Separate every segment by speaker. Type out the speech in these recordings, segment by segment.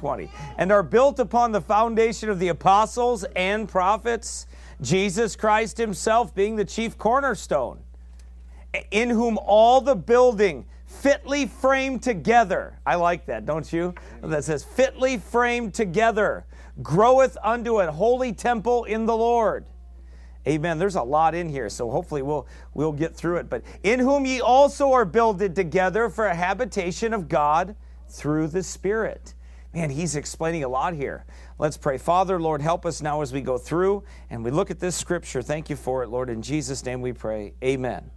Speaker 1: 20. And are built upon the foundation of the apostles and prophets, Jesus Christ himself being the chief cornerstone, in whom all the building fitly framed together. I like that, don't you? That says, fitly framed together, groweth unto a holy temple in the Lord. Amen. There's a lot in here, so hopefully we'll we'll get through it. But in whom ye also are builded together for a habitation of God through the Spirit. Man, he's explaining a lot here. Let's pray. Father, Lord, help us now as we go through and we look at this scripture. Thank you for it, Lord. In Jesus' name we pray. Amen.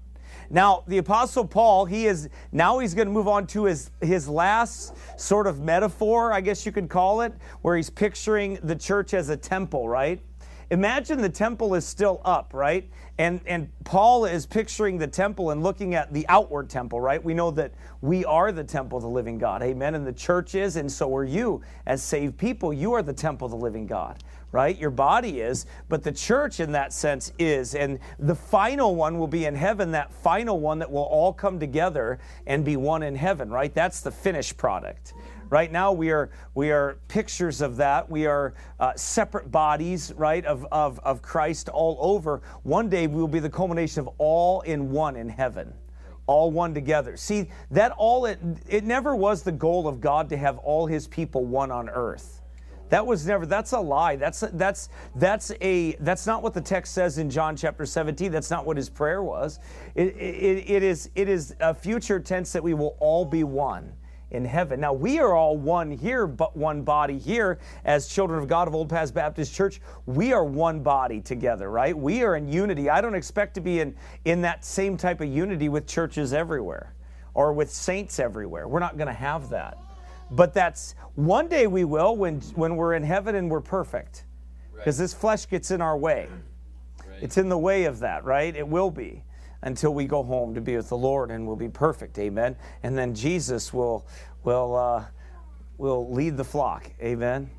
Speaker 1: Now, the Apostle Paul, he is now he's going to move on to his, his last sort of metaphor, I guess you could call it, where he's picturing the church as a temple, right? Imagine the temple is still up, right? And and Paul is picturing the temple and looking at the outward temple, right? We know that we are the temple of the living God. Amen. And the church is, and so are you as saved people. You are the temple of the living God, right? Your body is, but the church in that sense is. And the final one will be in heaven, that final one that will all come together and be one in heaven, right? That's the finished product. Right now, we are, we are pictures of that. We are uh, separate bodies, right, of, of, of Christ all over. One day, we will be the culmination of all in one in heaven all one together. See, that all it it never was the goal of God to have all his people one on earth. That was never that's a lie. That's that's that's a that's not what the text says in John chapter 17. That's not what his prayer was. It, it, it is it is a future tense that we will all be one in heaven. Now, we are all one here, but one body here as children of God of Old Paths Baptist Church. We are one body together, right? We are in unity. I don't expect to be in, in that same type of unity with churches everywhere or with saints everywhere. We're not going to have that. But that's one day we will when, when we're in heaven and we're perfect. Because right. this flesh gets in our way. Right. It's in the way of that, right? It will be until we go home to be with the Lord and we'll be perfect. Amen. And then Jesus will will uh, will lead the flock. Amen.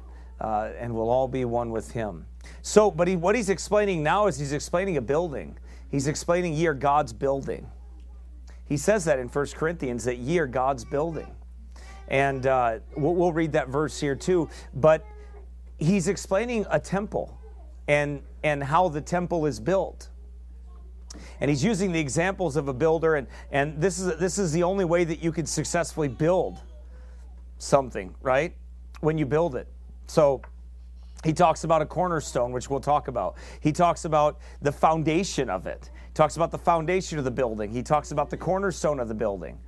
Speaker 1: Uh, and we'll all be one with Him. So, but he, what he's explaining now is he's explaining a building. He's explaining ye are God's building. He says that in 1 Corinthians that ye are God's building. And uh, we'll, we'll read that verse here too. But he's explaining a temple and, and how the temple is built. And he's using the examples of a builder, and, and this, is, this is the only way that you can successfully build something, right? When you build it. So he talks about a cornerstone, which we'll talk about. He talks about the foundation of it. He talks about the foundation of the building. He talks about the cornerstone of the building,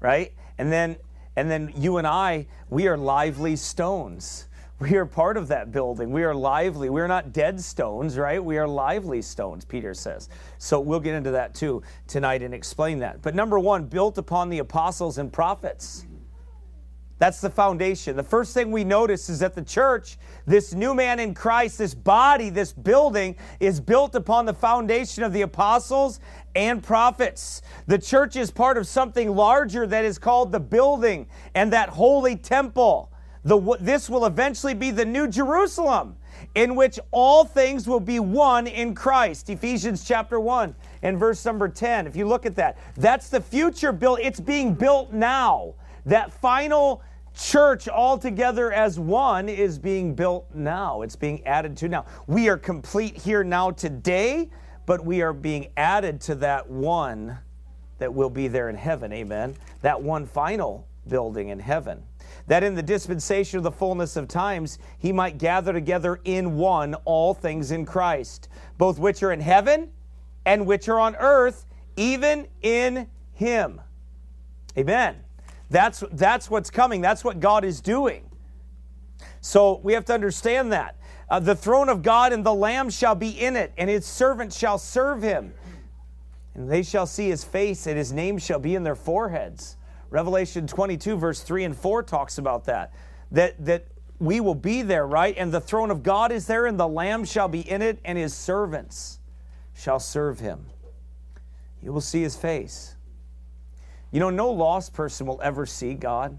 Speaker 1: right? And then and then you and I, we are lively stones. We are part of that building. We are lively. We are not dead stones, right? We are lively stones, Peter says. So we'll get into that too tonight and explain that. But number one, built upon the apostles and prophets. That's the foundation. The first thing we notice is that the church, this new man in Christ, this body, this building, is built upon the foundation of the apostles and prophets. The church is part of something larger that is called the building and that holy temple. The, this will eventually be the new Jerusalem in which all things will be one in Christ. Ephesians chapter 1 and verse number 10. If you look at that, that's the future built. It's being built now. That final church all together as one is being built now. It's being added to now. We are complete here now today, but we are being added to that one that will be there in heaven. Amen. That one final building in heaven that in the dispensation of the fullness of times he might gather together in one all things in Christ, both which are in heaven and which are on earth, even in him. Amen. That's, that's what's coming. That's what God is doing. So we have to understand that. Uh, the throne of God and the Lamb shall be in it, and his servants shall serve him. And they shall see his face, and his name shall be in their foreheads. Revelation 22, verse 3 and 4 talks about that. That, that we will be there, right? And the throne of God is there, and the Lamb shall be in it, and his servants shall serve him. You will see his face. You know, no lost person will ever see God.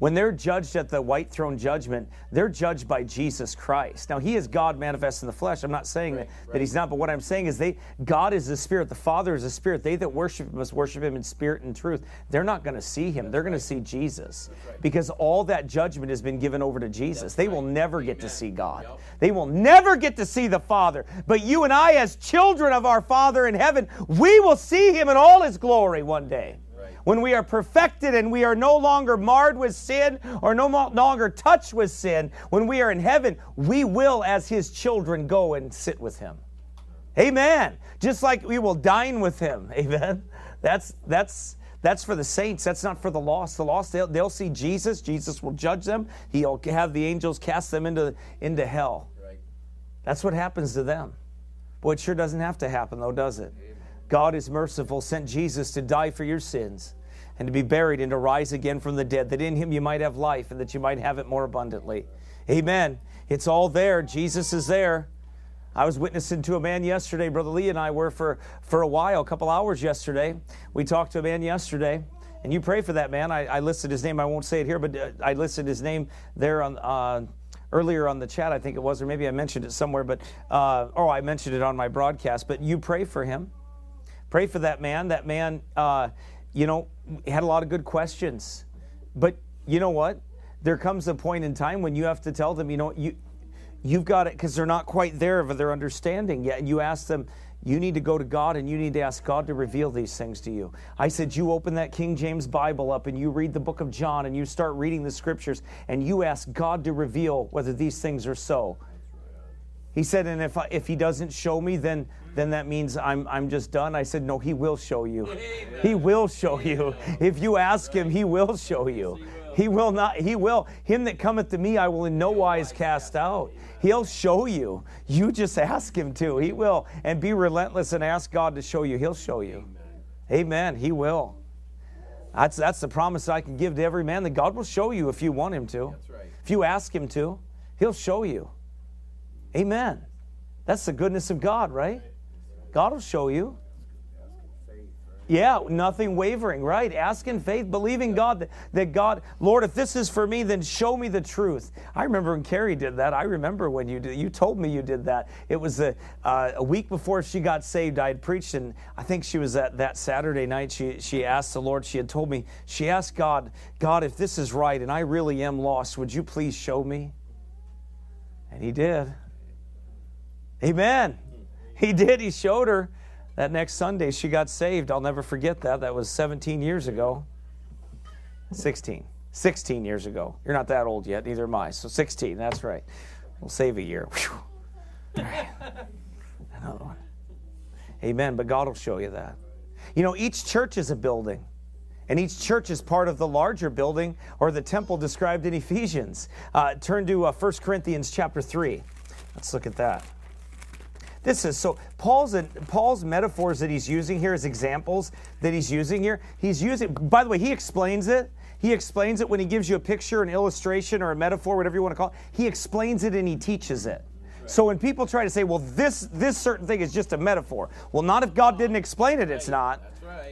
Speaker 1: When they're judged at the white throne judgment, they're judged by Jesus Christ. Now, He is God manifest in the flesh. I'm not saying right, that, right. that He's not, but what I'm saying is they God is the Spirit, the Father is the Spirit. They that worship Him must worship Him in spirit and truth. They're not going to see Him, That's they're going to see Jesus. Because all that judgment has been given over to Jesus. That's they will never Amen. get to see God. Yep. They will never get to see the Father. But you and I, as children of our Father in heaven, we will see Him in all His glory one day when we are perfected and we are no longer marred with sin or no longer touched with sin, when we are in heaven, we will, as his children, go and sit with him. Amen. Just like we will dine with him. Amen. That's that's that's for the saints. That's not for the lost. The lost, they'll, they'll see Jesus. Jesus will judge them. He'll have the angels cast them into, into hell. Right. That's what happens to them. Boy, it sure doesn't have to happen, though, does it? God is merciful, sent Jesus to die for your sins and to be buried and to rise again from the dead, that in him you might have life and that you might have it more abundantly. Amen. It's all there. Jesus is there. I was witnessing to a man yesterday. Brother Lee and I were for, for a while, a couple hours yesterday. We talked to a man yesterday, and you pray for that man. I, I listed his name. I won't say it here, but uh, I listed his name there on. Uh, earlier on the chat, I think it was, or maybe I mentioned it somewhere, but uh, oh, I mentioned it on my broadcast. But you pray for him. Pray for that man. That man, uh, you know, had a lot of good questions. But you know what? There comes a point in time when you have to tell them, you know, you you've got it because they're not quite there of their understanding yet. And you ask them, you need to go to God and you need to ask God to reveal these things to you. I said, you open that King James Bible up and you read the book of John and you start reading the scriptures and you ask God to reveal whether these things are so. He said, and if, I, if he doesn't show me, then, then that means I'm, I'm just done. I said, no, he will show you. Amen. He will show you. If you ask him, he will show you. He will not, he will. Him that cometh to me, I will in no wise cast out. He'll show you. You just ask him to. He will. And be relentless and ask God to show you. He'll show you. Amen. He will. That's, that's the promise I can give to every man that God will show you if you want him to. If you ask him to, he'll show you. Amen. That's the goodness of God, right? God will show you. Yeah, nothing wavering, right? Ask in faith, believing God that, that, God, Lord, if this is for me, then show me the truth. I remember when Carrie did that. I remember when you did, you told me you did that. It was a, uh, a week before she got saved. I had preached, and I think she was at that Saturday night. She she asked the Lord. She had told me she asked God, God, if this is right and I really am lost, would you please show me? And He did. Amen. He did. He showed her that next Sunday. She got saved. I'll never forget that. That was 17 years ago. 16. 16 years ago. You're not that old yet, neither am I. So 16, that's right. We'll save a year. Another one. Amen. But God will show you that. You know, each church is a building. And each church is part of the larger building or the temple described in Ephesians. Uh, turn to uh, 1 Corinthians chapter 3. Let's look at that. This is so Paul's Paul's metaphors that he's using here as examples that he's using here. He's using by the way, he explains it. He explains it when he gives you a picture, an illustration, or a metaphor, whatever you want to call it. He explains it and he teaches it. So when people try to say, well, this this certain thing is just a metaphor, well, not if God didn't explain it, it's not.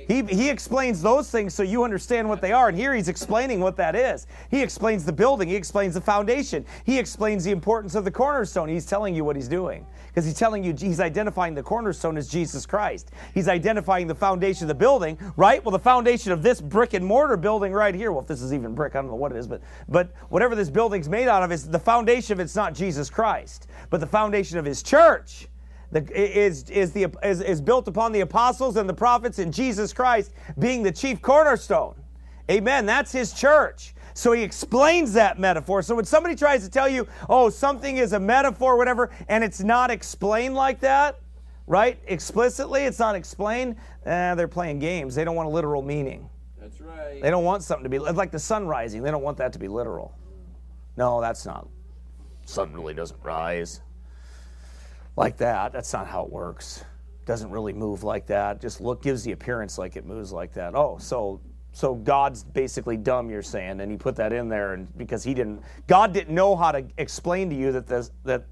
Speaker 1: He, he explains those things so you understand what they are. And here he's explaining what that is. He explains the building, he explains the foundation, he explains the importance of the cornerstone. He's telling you what he's doing because he's telling you he's identifying the cornerstone as Jesus Christ. He's identifying the foundation of the building, right? Well, the foundation of this brick and mortar building right here. Well, if this is even brick, I don't know what it is, but but whatever this building's made out of is the foundation of it's not Jesus Christ, but the foundation of his church the, is, is, the, is, is built upon the apostles and the prophets and Jesus Christ being the chief cornerstone. Amen. That's his church. So he explains that metaphor. So when somebody tries to tell you, oh, something is a metaphor, whatever, and it's not explained like that, right? Explicitly, it's not explained, eh, they're playing games. They don't want a literal meaning.
Speaker 2: That's right.
Speaker 1: They don't want something to be like the sun rising. They don't want that to be literal. No, that's not. Sun really doesn't rise like that. That's not how it works. Doesn't really move like that. Just look gives the appearance like it moves like that. Oh, so so God's basically dumb, you're saying, and he put that in there, and because he didn't, God didn't know how to explain to you that this, that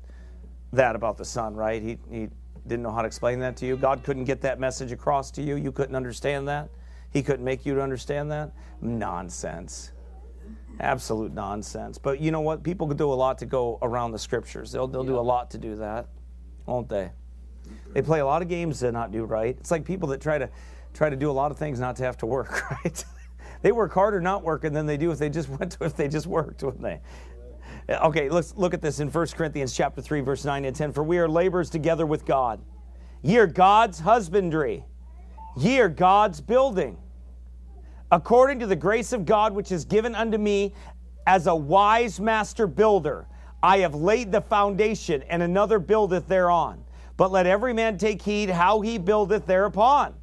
Speaker 1: that about the sun, right? He he didn't know how to explain that to you. God couldn't get that message across to you. You couldn't understand that. He couldn't make you to understand that. Nonsense. Absolute nonsense. But you know what? People do a lot to go around the scriptures. They'll, they'll do a lot to do that, won't they? They play a lot of games to not do right. It's like people that try to try to do a lot of things not to have to work, right? they work harder not working than they do if they just went to if they just worked, wouldn't they? Okay, let's look at this in 1 Corinthians chapter 3, verse 9 and 10. For we are laborers together with God. Ye are God's husbandry. Ye are God's building. According to the grace of God which is given unto me as a wise master builder, I have laid the foundation, and another buildeth thereon. But let every man take heed how he buildeth thereupon.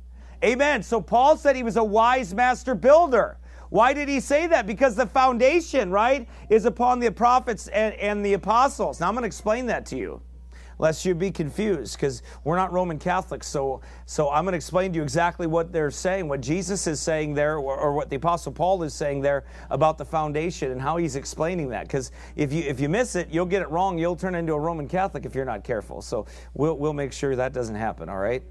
Speaker 1: Amen. So Paul said he was a wise master builder. Why did he say that? Because the foundation, right, is upon the prophets and, and the apostles. Now I'm going to explain that to you lest you be confused because we're not Roman Catholics. So, so I'm going to explain to you exactly what they're saying, what Jesus is saying there, or, or what the Apostle Paul is saying there about the foundation and how he's explaining that. Because if you if you miss it, you'll get it wrong. You'll turn into a Roman Catholic if you're not careful. So we'll we'll make sure that doesn't happen. All right.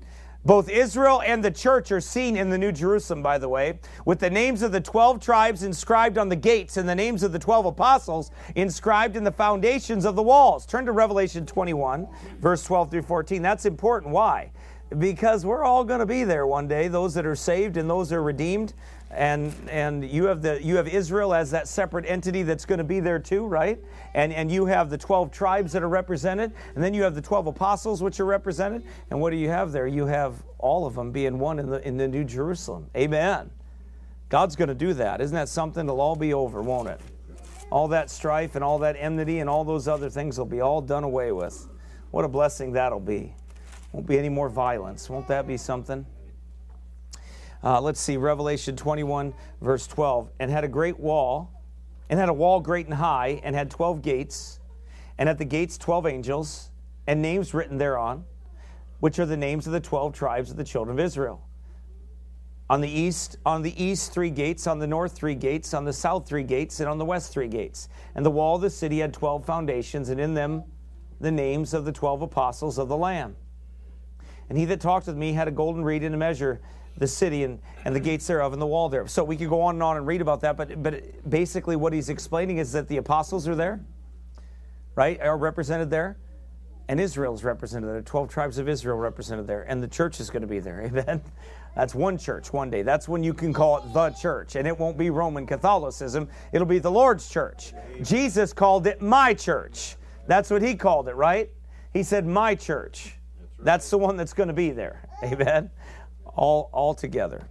Speaker 1: Both Israel and the church are seen in the New Jerusalem, by the way, with the names of the 12 tribes inscribed on the gates and the names of the 12 apostles inscribed in the foundations of the walls. Turn to Revelation 21, verse 12 through 14. That's important. Why? Because we're all going to be there one day, those that are saved and those that are redeemed and and you have the you have Israel as that separate entity that's going to be there too, right? And and you have the 12 tribes that are represented, and then you have the 12 apostles which are represented. And what do you have there? You have all of them being one in the in the New Jerusalem. Amen. God's going to do that. Isn't that something? It'll all be over, won't it? All that strife and all that enmity and all those other things will be all done away with. What a blessing that'll be. Won't be any more violence. Won't that be something? Uh, let's see, Revelation 21, verse 12. And had a great wall, and had a wall great and high, and had 12 gates, and at the gates 12 angels, and names written thereon, which are the names of the 12 tribes of the children of Israel. On the east, on the east three gates, on the north three gates, on the south three gates, and on the west three gates. And the wall of the city had 12 foundations, and in them the names of the 12 apostles of the Lamb. And he that talked with me had a golden reed in a measure the city and, and the gates thereof and the wall thereof. So we could go on and on and read about that, but, but basically what he's explaining is that the apostles are there, right, are represented there, and Israel is represented there. 12 tribes of Israel represented there, and the church is going to be there. Amen. That's one church one day. That's when you can call it the church, and it won't be Roman Catholicism, it'll be the Lord's church. Jesus called it my church. That's what he called it, right? He said, my church. That's the one that's going to be there. Amen all, all together.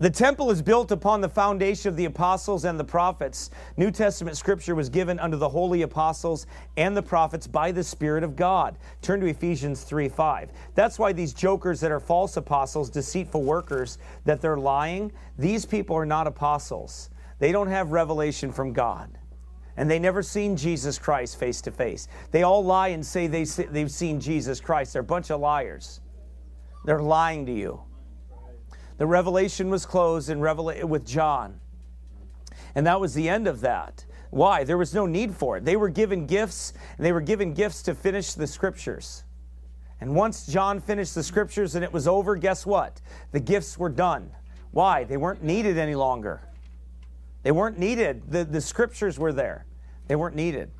Speaker 1: The temple is built upon the foundation of the apostles and the prophets. New Testament scripture was given unto the holy apostles and the prophets by the Spirit of God. Turn to Ephesians 3 5. That's why these jokers that are false apostles, deceitful workers, that they're lying, these people are not apostles. They don't have revelation from God. And they never seen Jesus Christ face to face. They all lie and say they, they've seen Jesus Christ. They're a bunch of liars. They're lying to you. The revelation was closed in Revela- with John. And that was the end of that. Why? There was no need for it. They were given gifts, and they were given gifts to finish the scriptures. And once John finished the scriptures and it was over, guess what? The gifts were done. Why? They weren't needed any longer. They weren't needed. The, the scriptures were there, they weren't needed.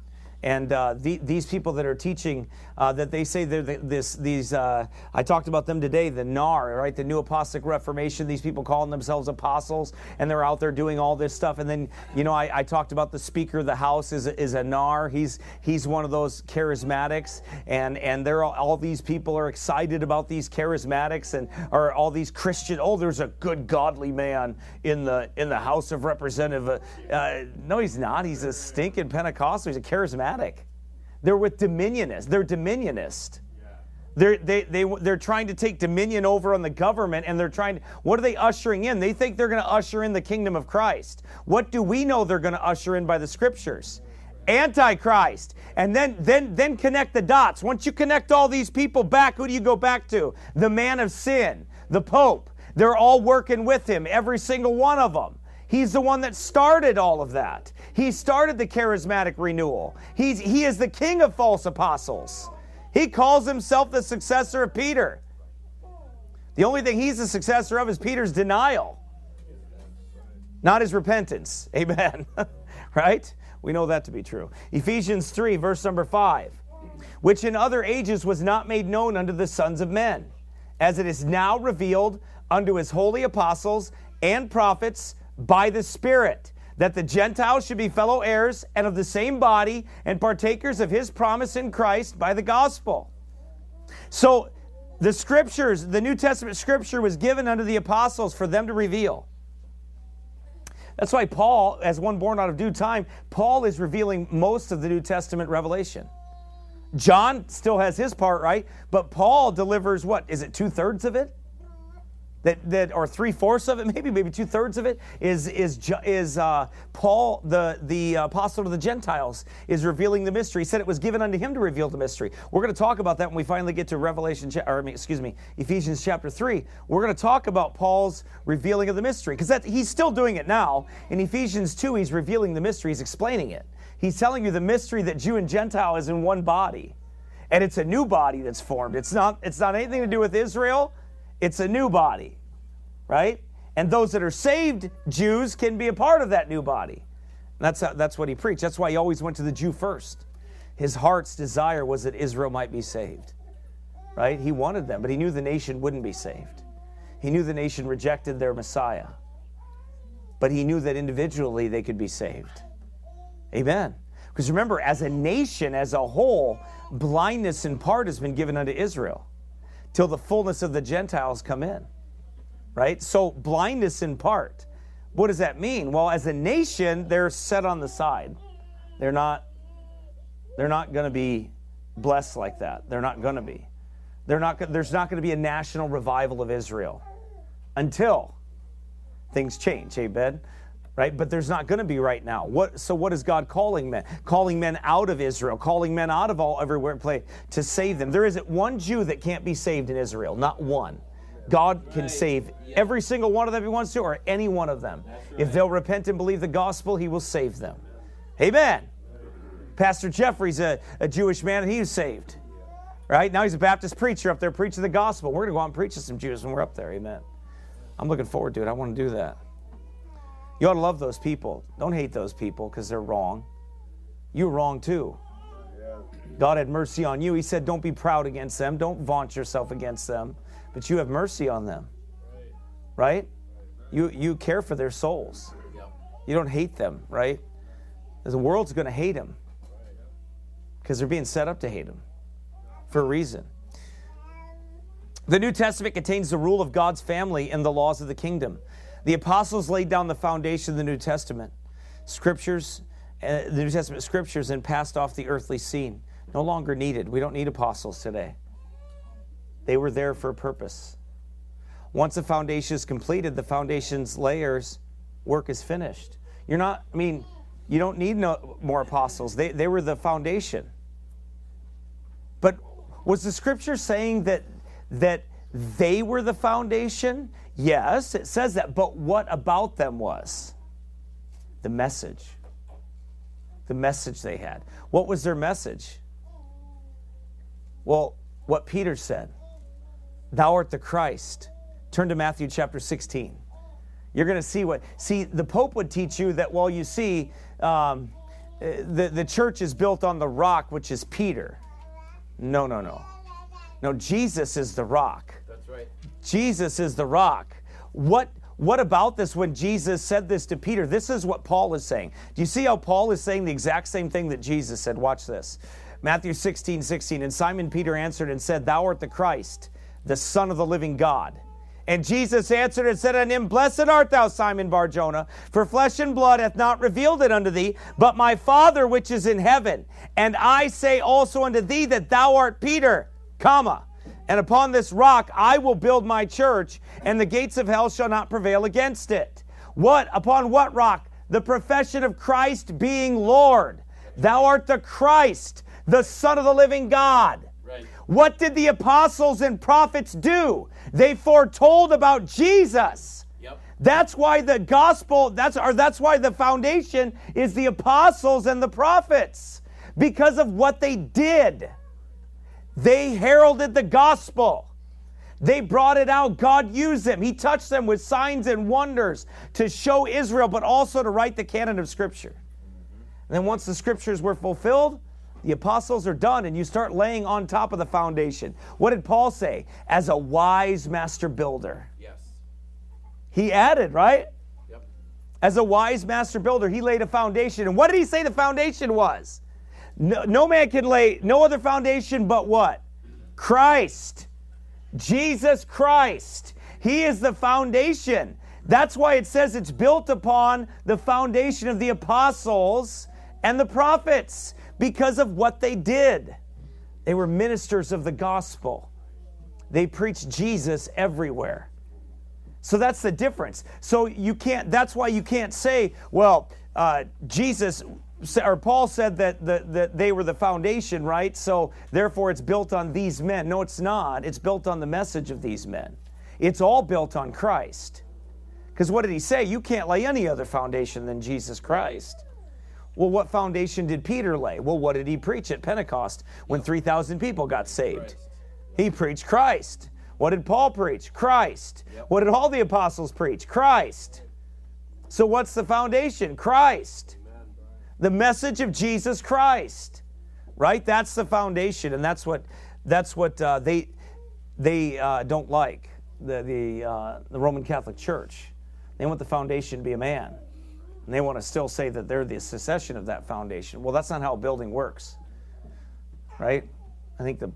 Speaker 1: And uh, the, these people that are teaching uh, that they say they're the, this, these, uh, I talked about them today, the NAR, right? The New Apostolic Reformation. These people calling themselves apostles, and they're out there doing all this stuff. And then, you know, I, I talked about the Speaker of the House is, is a NAR. He's, he's one of those charismatics, and, and they're all, all these people are excited about these charismatics and are all these Christian. Oh, there's a good, godly man in the in the House of Representative. Uh, no, he's not. He's a stinking Pentecostal. He's a charismatic. They're with dominionists. They're dominionist. They're, they, they, they're trying to take dominion over on the government and they're trying to, what are they ushering in? They think they're going to usher in the kingdom of Christ. What do we know they're going to usher in by the scriptures? Antichrist. And then, then, then connect the dots. Once you connect all these people back, who do you go back to? The man of sin, the Pope. They're all working with him, every single one of them. He's the one that started all of that. He started the charismatic renewal. He's, he is the king of false apostles. He calls himself the successor of Peter. The only thing he's the successor of is Peter's denial. not his repentance. Amen. right? We know that to be true. Ephesians 3, verse number 5, which in other ages was not made known unto the sons of men, as it is now revealed unto his holy apostles and prophets by the Spirit, that the Gentiles should be fellow heirs and of the same body and partakers of his promise in Christ by the gospel. So, the scriptures, the New Testament scripture was given unto the apostles for them to reveal. That's why Paul, as one born out of due time, Paul is revealing most of the New Testament revelation. John still has his part, right? But Paul delivers what? Is it two thirds of it? That, that or three fourths of it, maybe maybe two thirds of it, is is is uh, Paul, the the apostle to the Gentiles, is revealing the mystery. He said it was given unto him to reveal the mystery. We're going to talk about that when we finally get to Revelation, or excuse me, Ephesians chapter three. We're going to talk about Paul's revealing of the mystery because that he's still doing it now. In Ephesians two, he's revealing the mystery. He's explaining it. He's telling you the mystery that Jew and Gentile is in one body, and it's a new body that's formed. It's not it's not anything to do with Israel. It's a new body, right? And those that are saved Jews can be a part of that new body. That's, how, that's what he preached. That's why he always went to the Jew first. His heart's desire was that Israel might be saved, right? He wanted them, but he knew the nation wouldn't be saved. He knew the nation rejected their Messiah, but he knew that individually they could be saved. Amen. Because remember, as a nation, as a whole, blindness in part has been given unto Israel till the fullness of the Gentiles come in. Right? So, blindness in part. What does that mean? Well, as a nation, they're set on the side. They're not they're not going to be blessed like that. They're not going to be. They're not there's not going to be a national revival of Israel until things change. Amen right? But there's not going to be right now. What, so what is God calling men? Calling men out of Israel, calling men out of all everywhere play to save them. There isn't one Jew that can't be saved in Israel, not one. God can save every single one of them if he wants to, or any one of them. If they'll repent and believe the gospel, he will save them. Amen. Pastor Jeffrey's a, a Jewish man and he was saved. Right? Now he's a Baptist preacher up there preaching the gospel. We're going to go out and preach to some Jews when we're up there. Amen. I'm looking forward to it. I want to do that. You ought to love those people. Don't hate those people because they're wrong. You're wrong too. God had mercy on you. He said, Don't be proud against them. Don't vaunt yourself against them. But you have mercy on them. Right? You, you care for their souls. You don't hate them, right? The world's going to hate them because they're being set up to hate them for a reason. The New Testament contains the rule of God's family and the laws of the kingdom. The apostles laid down the foundation of the New Testament. Scriptures, uh, the New Testament scriptures, and passed off the earthly scene. No longer needed. We don't need apostles today. They were there for a purpose. Once the foundation is completed, the foundation's layers work is finished. You're not, I mean, you don't need no more apostles. They, they were the foundation. But was the scripture saying that that they were the foundation? Yes, it says that, but what about them was? The message. The message they had. What was their message? Well, what Peter said Thou art the Christ. Turn to Matthew chapter 16. You're going to see what. See, the Pope would teach you that, well, you see, um, the, the church is built on the rock, which is Peter. No, no, no. No, Jesus is the rock. Jesus is the rock. What what about this when Jesus said this to Peter? This is what Paul is saying. Do you see how Paul is saying the exact same thing that Jesus said? Watch this. Matthew 16, 16. And Simon Peter answered and said, Thou art the Christ, the Son of the living God. And Jesus answered and said unto him, Blessed art thou, Simon Barjona, for flesh and blood hath not revealed it unto thee, but my Father which is in heaven. And I say also unto thee that thou art Peter, comma, and upon this rock I will build my church, and the gates of hell shall not prevail against it. What? Upon what rock? The profession of Christ being Lord. Thou art the Christ, the Son of the living God. Right. What did the apostles and prophets do? They foretold about Jesus. Yep. That's why the gospel, that's or that's why the foundation is the apostles and the prophets. Because of what they did. They heralded the gospel. They brought it out. God used them. He touched them with signs and wonders to show Israel, but also to write the canon of Scripture. And then once the Scriptures were fulfilled, the apostles are done, and you start laying on top of the foundation. What did Paul say? As a wise master builder.
Speaker 2: Yes.
Speaker 1: He added, right?
Speaker 2: Yep.
Speaker 1: As a wise master builder, he laid a foundation. And what did he say the foundation was? No, no man can lay no other foundation but what? Christ. Jesus Christ. He is the foundation. That's why it says it's built upon the foundation of the apostles and the prophets because of what they did. They were ministers of the gospel, they preached Jesus everywhere. So that's the difference. So you can't, that's why you can't say, well, uh, Jesus or Paul said that, the, that they were the foundation, right? So therefore it's built on these men. No, it's not. It's built on the message of these men. It's all built on Christ. Because what did he say? You can't lay any other foundation than Jesus Christ. Well, what foundation did Peter lay? Well, what did he preach at Pentecost when 3,000 people got saved? He preached Christ. What did Paul preach? Christ. What did all the apostles preach? Christ. So, what's the foundation? Christ. The message of Jesus Christ. Right? That's the foundation, and that's what that's what uh, they they uh, don't like the the uh, the Roman Catholic Church. They want the foundation to be a man, and they want to still say that they're the secession of that foundation. Well, that's not how a building works, right? I think the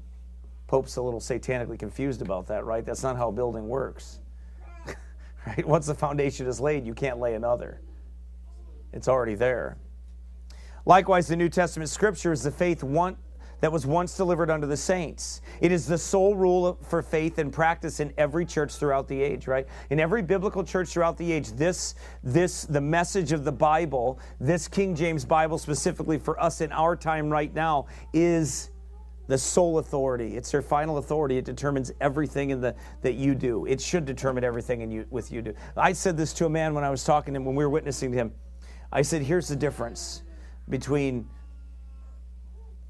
Speaker 1: Pope's a little satanically confused about that, right? That's not how a building works. right? Once the foundation is laid, you can't lay another. It's already there. Likewise, the New Testament scripture is the faith one, that was once delivered unto the saints. It is the sole rule for faith and practice in every church throughout the age, right? In every biblical church throughout the age, this, this, the message of the Bible, this King James Bible specifically for us in our time right now, is the sole authority. It's their final authority. It determines everything in the that you do. It should determine everything in you with you do. I said this to a man when I was talking to him when we were witnessing to him. I said, "Here's the difference between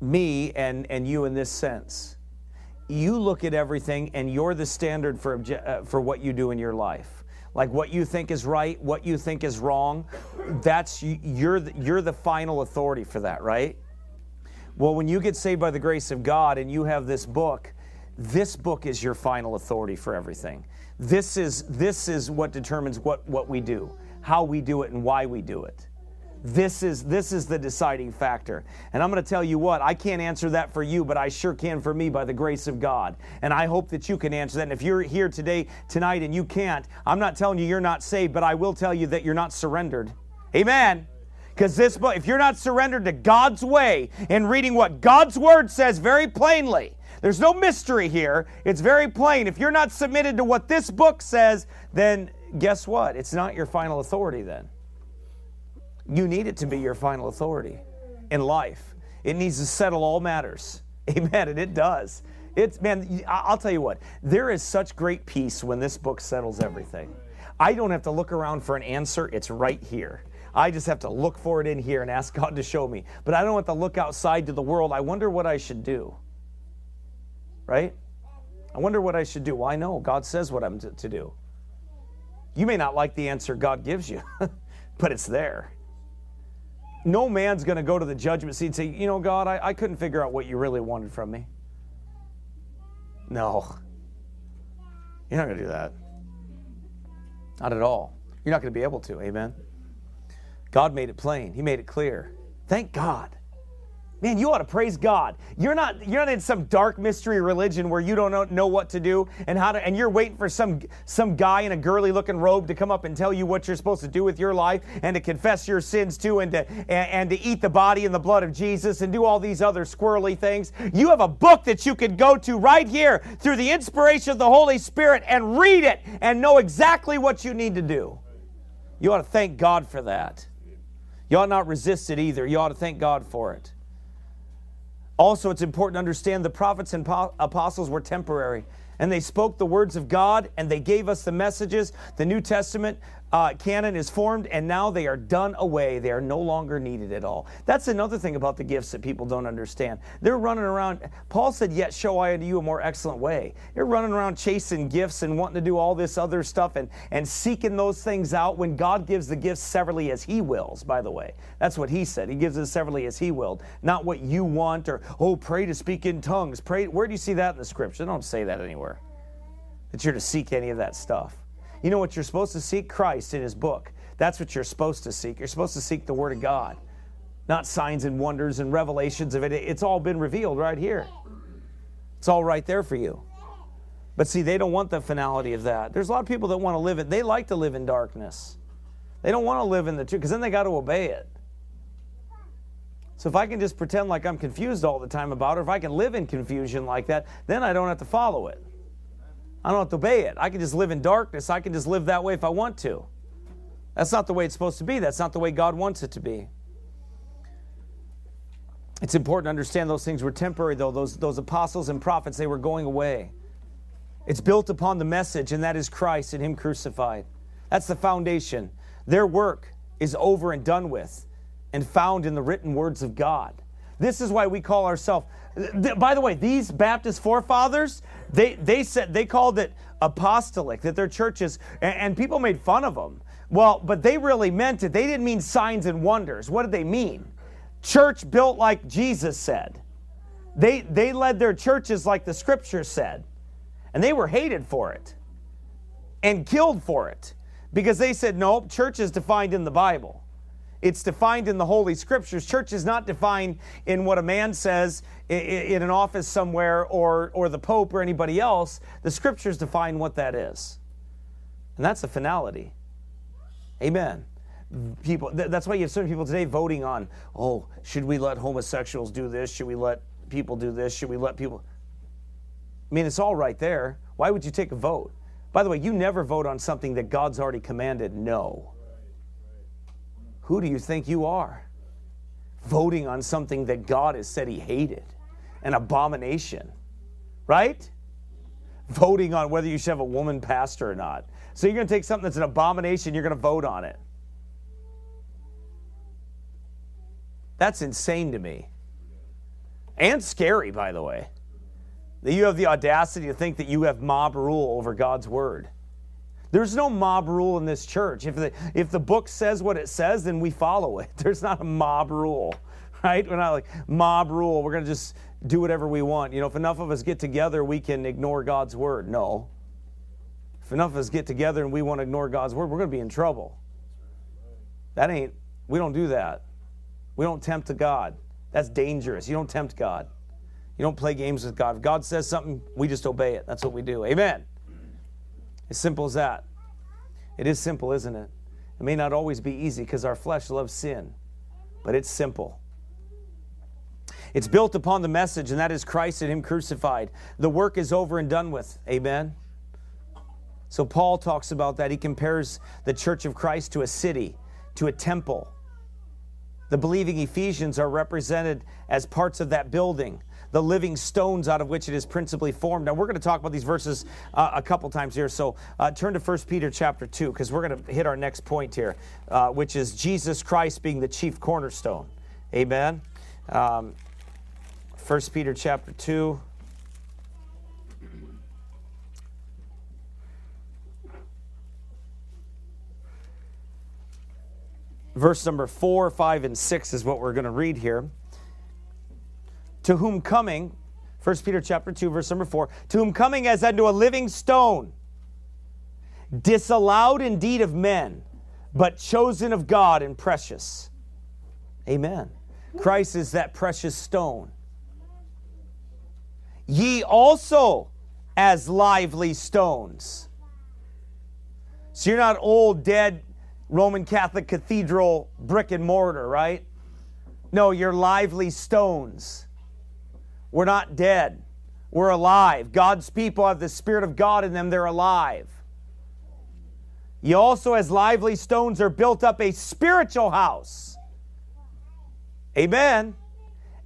Speaker 1: me and and you in this sense. You look at everything, and you're the standard for obje- uh, for what you do in your life." Like what you think is right, what you think is wrong, that's you're the, you're the final authority for that, right? Well, when you get saved by the grace of God and you have this book, this book is your final authority for everything. This is, this is what determines what, what we do, how we do it, and why we do it. This is, this is the deciding factor. And I'm going to tell you what, I can't answer that for you, but I sure can for me by the grace of God. And I hope that you can answer that. And if you're here today, tonight, and you can't, I'm not telling you you're not saved, but I will tell you that you're not surrendered. Amen. Because this book, if you're not surrendered to God's way and reading what God's word says very plainly, there's no mystery here. It's very plain. If you're not submitted to what this book says, then guess what? It's not your final authority then. You need it to be your final authority in life. It needs to settle all matters. Amen. And it does. It's, man, I'll tell you what, there is such great peace when this book settles everything. I don't have to look around for an answer, it's right here. I just have to look for it in here and ask God to show me. But I don't have to look outside to the world. I wonder what I should do. Right? I wonder what I should do. Well, I know God says what I'm to, to do. You may not like the answer God gives you, but it's there. No man's going to go to the judgment seat and say, You know, God, I, I couldn't figure out what you really wanted from me. No. You're not going to do that. Not at all. You're not going to be able to. Amen. God made it plain. He made it clear. Thank God. Man, you ought to praise God. You're not you're not in some dark mystery religion where you don't know, know what to do and how to and you're waiting for some some guy in a girly looking robe to come up and tell you what you're supposed to do with your life and to confess your sins to and to and, and to eat the body and the blood of Jesus and do all these other squirrely things. You have a book that you could go to right here through the inspiration of the Holy Spirit and read it and know exactly what you need to do. You ought to thank God for that. You ought not resist it either. You ought to thank God for it. Also, it's important to understand the prophets and apostles were temporary and they spoke the words of God and they gave us the messages. The New Testament uh, canon is formed, and now they are done away. They are no longer needed at all. That's another thing about the gifts that people don't understand. They're running around. Paul said, Yet show I unto you a more excellent way. You're running around chasing gifts and wanting to do all this other stuff and, and seeking those things out when God gives the gifts severally as He wills, by the way. That's what He said. He gives it severally as He willed, not what you want or, oh, pray to speak in tongues. Pray. Where do you see that in the scripture? Don't say that anywhere. That you're to seek any of that stuff. You know what you're supposed to seek? Christ in his book. That's what you're supposed to seek. You're supposed to seek the Word of God, not signs and wonders and revelations of it. It's all been revealed right here. It's all right there for you. But see, they don't want the finality of that. There's a lot of people that want to live it. They like to live in darkness. They don't want to live in the truth because then they got to obey it. So if I can just pretend like I'm confused all the time about it, or if I can live in confusion like that, then I don't have to follow it. I don't have to obey it. I can just live in darkness. I can just live that way if I want to. That's not the way it's supposed to be. That's not the way God wants it to be. It's important to understand those things were temporary, though. Those, those apostles and prophets, they were going away. It's built upon the message, and that is Christ and Him crucified. That's the foundation. Their work is over and done with and found in the written words of God. This is why we call ourselves. By the way, these Baptist forefathers, they, they said they called it apostolic, that their churches, and, and people made fun of them. Well, but they really meant it. They didn't mean signs and wonders. What did they mean? Church built like Jesus said. They, they led their churches like the scripture said. And they were hated for it and killed for it because they said, nope, church is defined in the Bible. It's defined in the Holy Scriptures. Church is not defined in what a man says in an office somewhere or, or the Pope or anybody else. The Scriptures define what that is. And that's the finality. Amen. People, that's why you have certain people today voting on, oh, should we let homosexuals do this? Should we let people do this? Should we let people. I mean, it's all right there. Why would you take a vote? By the way, you never vote on something that God's already commanded no. Who do you think you are? Voting on something that God has said he hated, an abomination, right? Voting on whether you should have a woman pastor or not. So you're going to take something that's an abomination, you're going to vote on it. That's insane to me. And scary, by the way. That you have the audacity to think that you have mob rule over God's word. There's no mob rule in this church. If the, if the book says what it says, then we follow it. There's not a mob rule, right? We're not like mob rule. We're going to just do whatever we want. You know, if enough of us get together, we can ignore God's word. No. If enough of us get together and we want to ignore God's word, we're going to be in trouble. That ain't, we don't do that. We don't tempt to God. That's dangerous. You don't tempt God. You don't play games with God. If God says something, we just obey it. That's what we do. Amen. As simple as that. It is simple, isn't it? It may not always be easy because our flesh loves sin, but it's simple. It's built upon the message, and that is Christ and Him crucified. The work is over and done with. Amen. So Paul talks about that. He compares the church of Christ to a city, to a temple. The believing Ephesians are represented as parts of that building the living stones out of which it is principally formed. Now, we're going to talk about these verses uh, a couple times here. So uh, turn to 1 Peter chapter 2, because we're going to hit our next point here, uh, which is Jesus Christ being the chief cornerstone. Amen. Um, 1 Peter chapter 2. Verse number 4, 5, and 6 is what we're going to read here to whom coming, 1 Peter chapter 2, verse number 4, to whom coming as unto a living stone, disallowed indeed of men, but chosen of God and precious. Amen. Christ is that precious stone. Ye also as lively stones. So you're not old, dead Roman Catholic cathedral brick and mortar, right? No, you're lively stones. We're not dead. We're alive. God's people have the Spirit of God in them, they're alive. Ye also, as lively stones, are built up a spiritual house. Amen.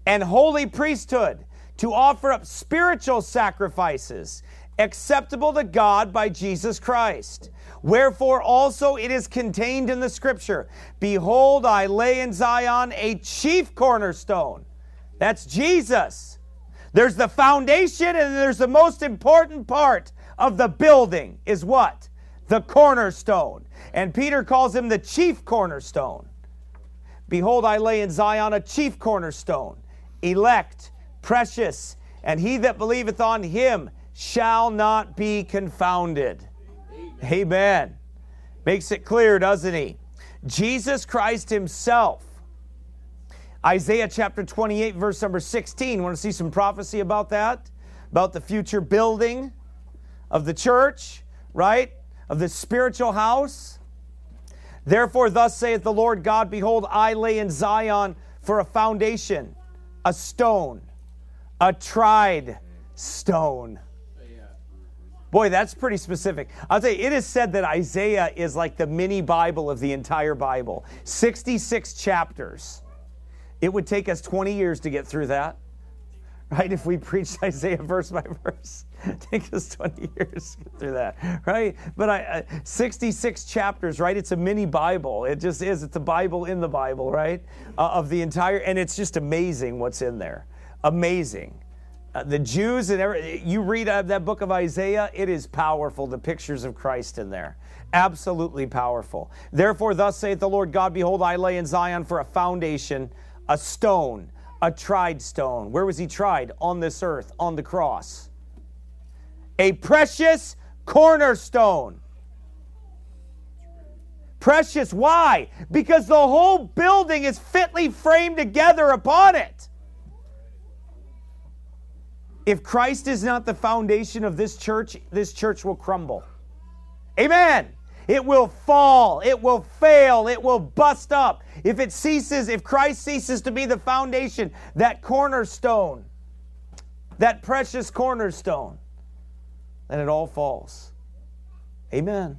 Speaker 1: And holy priesthood to offer up spiritual sacrifices acceptable to God by Jesus Christ. Wherefore also it is contained in the scripture Behold, I lay in Zion a chief cornerstone. That's Jesus. There's the foundation, and there's the most important part of the building is what? The cornerstone. And Peter calls him the chief cornerstone. Behold, I lay in Zion a chief cornerstone, elect, precious, and he that believeth on him shall not be confounded. Amen. Amen. Makes it clear, doesn't he? Jesus Christ himself. Isaiah chapter 28, verse number 16. Want to see some prophecy about that? About the future building of the church, right? Of the spiritual house. Therefore, thus saith the Lord God Behold, I lay in Zion for a foundation, a stone, a tried stone. Boy, that's pretty specific. I'll you, it is said that Isaiah is like the mini Bible of the entire Bible 66 chapters. It would take us 20 years to get through that, right? If we preached Isaiah verse by verse, take us 20 years to get through that, right? But I, uh, 66 chapters, right? It's a mini Bible. It just is. It's a Bible in the Bible, right? Uh, of the entire, and it's just amazing what's in there. Amazing. Uh, the Jews and every, you read that book of Isaiah, it is powerful, the pictures of Christ in there. Absolutely powerful. Therefore, thus saith the Lord God, Behold, I lay in Zion for a foundation, a stone, a tried stone. Where was he tried? On this earth, on the cross. A precious cornerstone. Precious, why? Because the whole building is fitly framed together upon it. If Christ is not the foundation of this church, this church will crumble. Amen. It will fall, it will fail, it will bust up. If it ceases, if Christ ceases to be the foundation, that cornerstone, that precious cornerstone, then it all falls. Amen.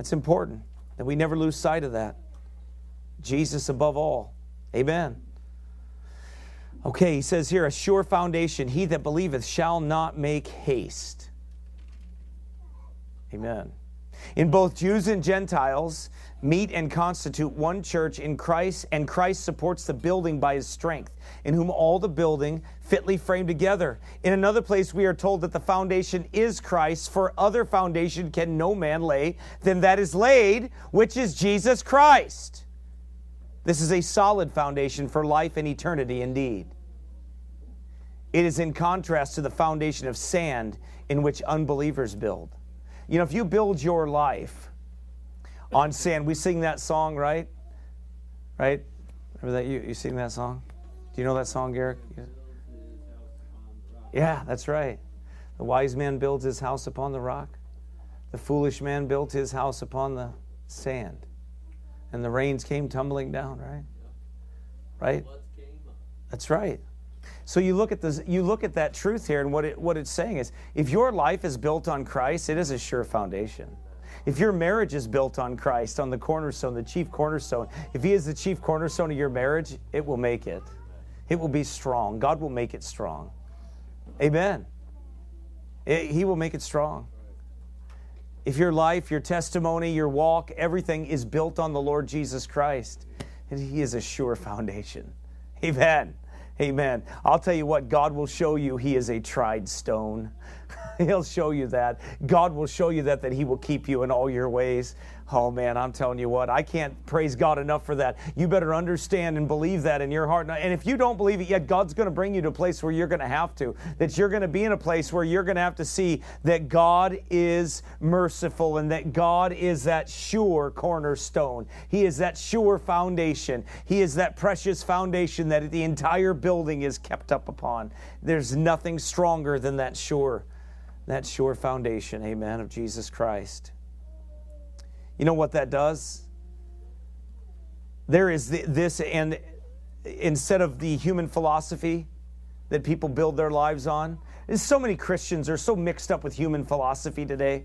Speaker 1: It's important that we never lose sight of that. Jesus above all. Amen. Okay, he says here, a sure foundation, he that believeth shall not make haste. Amen. In both Jews and Gentiles meet and constitute one church in Christ, and Christ supports the building by his strength, in whom all the building fitly framed together. In another place, we are told that the foundation is Christ, for other foundation can no man lay than that is laid, which is Jesus Christ. This is a solid foundation for life and eternity indeed. It is in contrast to the foundation of sand in which unbelievers build. You know, if you build your life on sand, we sing that song, right? Right? Remember that? You, you sing that song? Do you know that song, Garrick? Yeah, that's right. The wise man builds his house upon the rock. The foolish man built his house upon the sand and the rains came tumbling down, right? Right? That's right. So you look at this, you look at that truth here, and what it, what it's saying is, if your life is built on Christ, it is a sure foundation. If your marriage is built on Christ, on the cornerstone, the chief cornerstone, if He is the chief cornerstone of your marriage, it will make it. It will be strong. God will make it strong. Amen. It, he will make it strong if your life, your testimony, your walk, everything is built on the Lord Jesus Christ, He is a sure foundation. Amen. Amen. I'll tell you what, God will show you He is a tried stone. He'll show you that. God will show you that, that He will keep you in all your ways. Oh man, I'm telling you what, I can't praise God enough for that. You better understand and believe that in your heart. And if you don't believe it yet, God's going to bring you to a place where you're going to have to, that you're going to be in a place where you're going to have to see that God is merciful and that God is that sure cornerstone. He is that sure foundation. He is that precious foundation that the entire building is kept up upon. There's nothing stronger than that sure, that sure foundation, amen, of Jesus Christ. You know what that does? There is this, and instead of the human philosophy that people build their lives on, so many Christians are so mixed up with human philosophy today.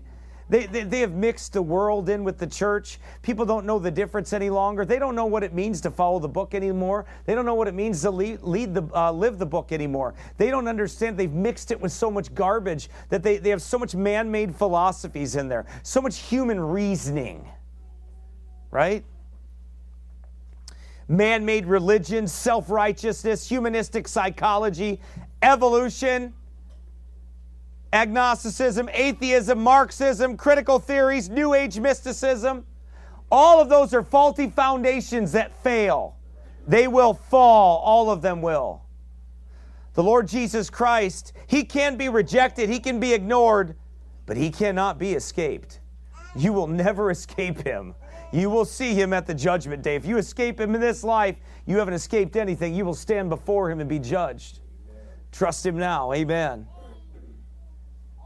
Speaker 1: They, they, they, have mixed the world in with the church. People don't know the difference any longer. They don't know what it means to follow the book anymore. They don't know what it means to lead, lead the, uh, live the book anymore. They don't understand. They've mixed it with so much garbage that they, they have so much man made philosophies in there, so much human reasoning, right? Man made religion, self righteousness, humanistic psychology, evolution agnosticism, atheism, Marxism, critical theories, New Age mysticism. All of those are faulty foundations that fail. They will fall, all of them will. The Lord Jesus Christ, He can be rejected, He can be ignored, but He cannot be escaped. You will never escape Him. You will see Him at the judgment day. If you escape Him in this life, you haven't escaped anything. You will stand before Him and be judged. Trust Him now. Amen.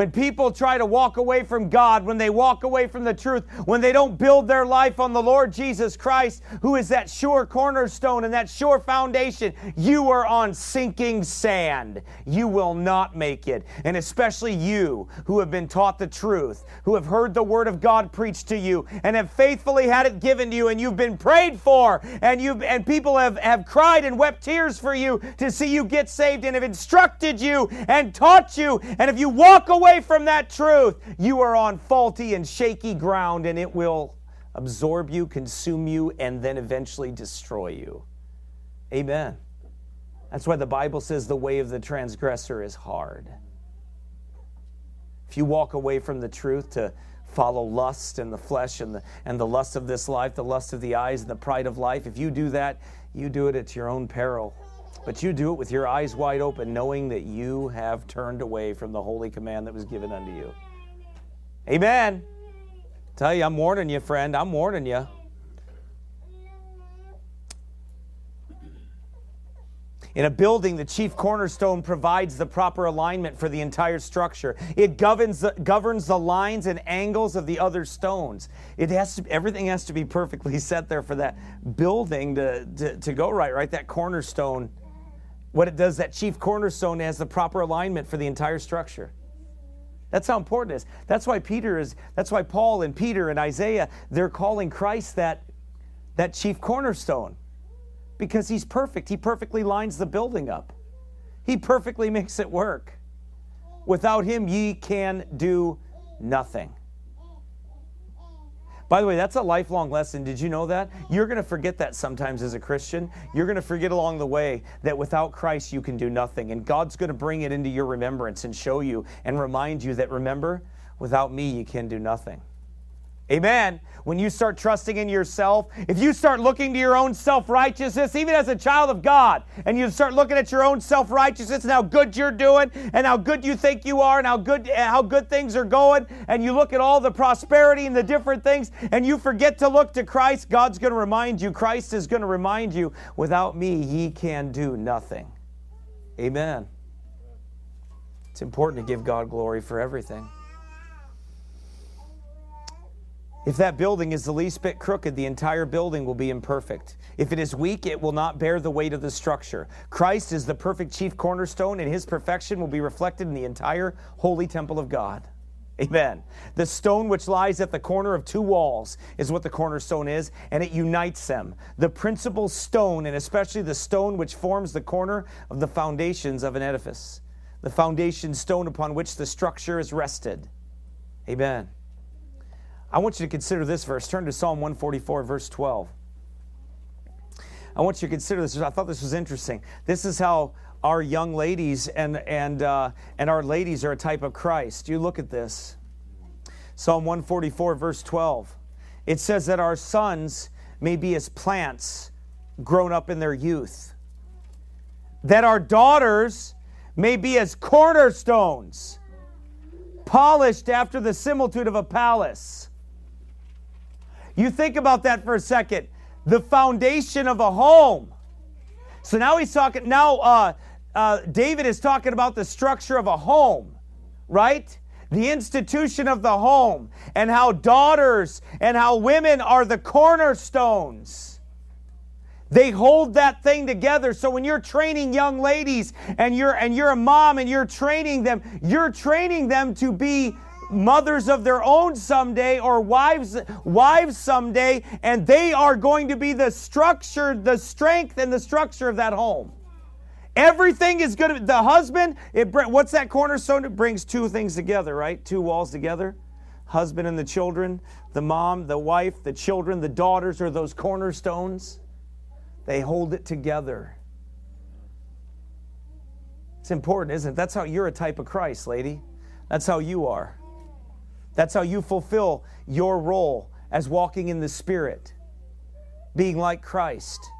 Speaker 1: When people try to walk away from God, when they walk away from the truth, when they don't build their life on the Lord Jesus Christ, who is that sure cornerstone and that sure foundation, you are on sinking sand. You will not make it. And especially you who have been taught the truth, who have heard the word of God preached to you and have faithfully had it given to you and you've been prayed for and you and people have, have cried and wept tears for you to see you get saved and have instructed you and taught you. And if you walk away away from that truth, you are on faulty and shaky ground and it will absorb you, consume you, and then eventually destroy you. Amen. That's why the Bible says the way of the transgressor is hard. If you walk away from the truth to follow lust and the flesh and the, and the lust of this life, the lust of the eyes and the pride of life, if you do that, you do it at your own peril. But you do it with your eyes wide open, knowing that you have turned away from the holy command that was given unto you. Amen. Tell you, I'm warning you, friend. I'm warning you. In a building, the chief cornerstone provides the proper alignment for the entire structure. It governs the, governs the lines and angles of the other stones. It has to, everything has to be perfectly set there for that building to, to, to go right, right? That cornerstone what it does, that chief cornerstone has the proper alignment for the entire structure. That's how important it is. That's why Peter is, that's why Paul and Peter and Isaiah, they're calling Christ that, that chief cornerstone. Because he's perfect. He perfectly lines the building up. He perfectly makes it work. Without him, ye can do nothing. By the way, that's a lifelong lesson. Did you know that? You're going to forget that sometimes as a Christian. You're going to forget along the way that without Christ you can do nothing. And God's going to bring it into your remembrance and show you and remind you that remember, without me you can do nothing. Amen. When you start trusting in yourself, if you start looking to your own self righteousness, even as a child of God, and you start looking at your own self righteousness and how good you're doing, and how good you think you are, and how good eh, how good things are going, and you look at all the prosperity and the different things, and you forget to look to Christ, God's going to remind you. Christ is going to remind you. Without me, ye can do nothing. Amen. It's important to give God glory for everything. If that building is the least bit crooked, the entire building will be imperfect. If it is weak, it will not bear the weight of the structure. Christ is the perfect chief cornerstone, and his perfection will be reflected in the entire holy temple of God. Amen. The stone which lies at the corner of two walls is what the cornerstone is, and it unites them. The principal stone, and especially the stone which forms the corner of the foundations of an edifice, the foundation stone upon which the structure is rested. Amen. I want you to consider this verse. Turn to Psalm 144, verse 12. I want you to consider this. I thought this was interesting. This is how our young ladies and, and, uh, and our ladies are a type of Christ. You look at this. Psalm 144, verse 12. It says that our sons may be as plants grown up in their youth, that our daughters may be as cornerstones, polished after the similitude of a palace. You think about that for a second. The foundation of a home. So now he's talking, now uh, uh, David is talking about the structure of a home, right? The institution of the home, and how daughters and how women are the cornerstones. They hold that thing together. So when you're training young ladies and you're and you're a mom and you're training them, you're training them to be mothers of their own someday or wives wives someday and they are going to be the structure the strength and the structure of that home. Everything is to the husband it what's that cornerstone? It brings two things together right? Two walls together. Husband and the children the mom the wife the children the daughters are those cornerstones. They hold it together. It's important isn't it? That's how you're a type of christ lady. That's how you are that's how you fulfill your role as walking in the Spirit, being like Christ.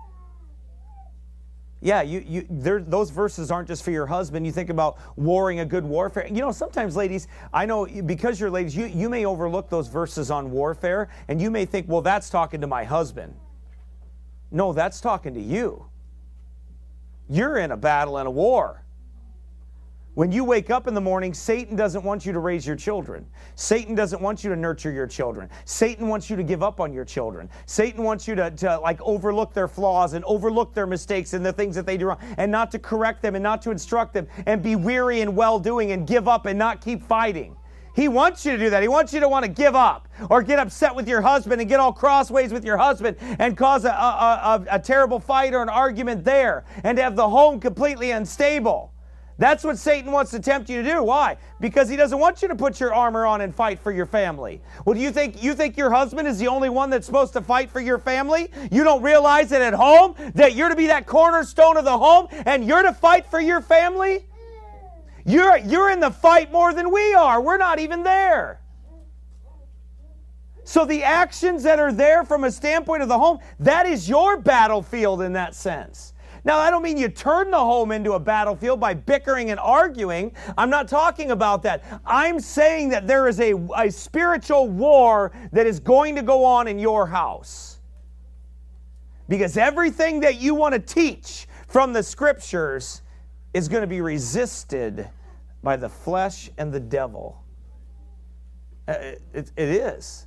Speaker 1: Yeah, you, you, those verses aren't just for your husband. You think about warring a good warfare. You know, sometimes, ladies, I know because you're ladies, you, you may overlook those verses on warfare and you may think, well, that's talking to my husband. No, that's talking to you. You're in a battle and a war. When you wake up in the morning, Satan doesn't want you to raise your children. Satan doesn't want you to nurture your children. Satan wants you to give up on your children. Satan wants you to, to like overlook their flaws and overlook their mistakes and the things that they do wrong and not to correct them and not to instruct them and be weary and well doing and give up and not keep fighting. He wants you to do that. He wants you to want to give up or get upset with your husband and get all crossways with your husband and cause a, a, a, a terrible fight or an argument there and have the home completely unstable. That's what Satan wants to tempt you to do. Why? Because he doesn't want you to put your armor on and fight for your family. Well, do you think you think your husband is the only one that's supposed to fight for your family? You don't realize that at home that you're to be that cornerstone of the home and you're to fight for your family? You're you're in the fight more than we are. We're not even there. So the actions that are there from a standpoint of the home, that is your battlefield in that sense. Now, I don't mean you turn the home into a battlefield by bickering and arguing. I'm not talking about that. I'm saying that there is a, a spiritual war that is going to go on in your house. Because everything that you want to teach from the scriptures is going to be resisted by the flesh and the devil. Uh, it, it is.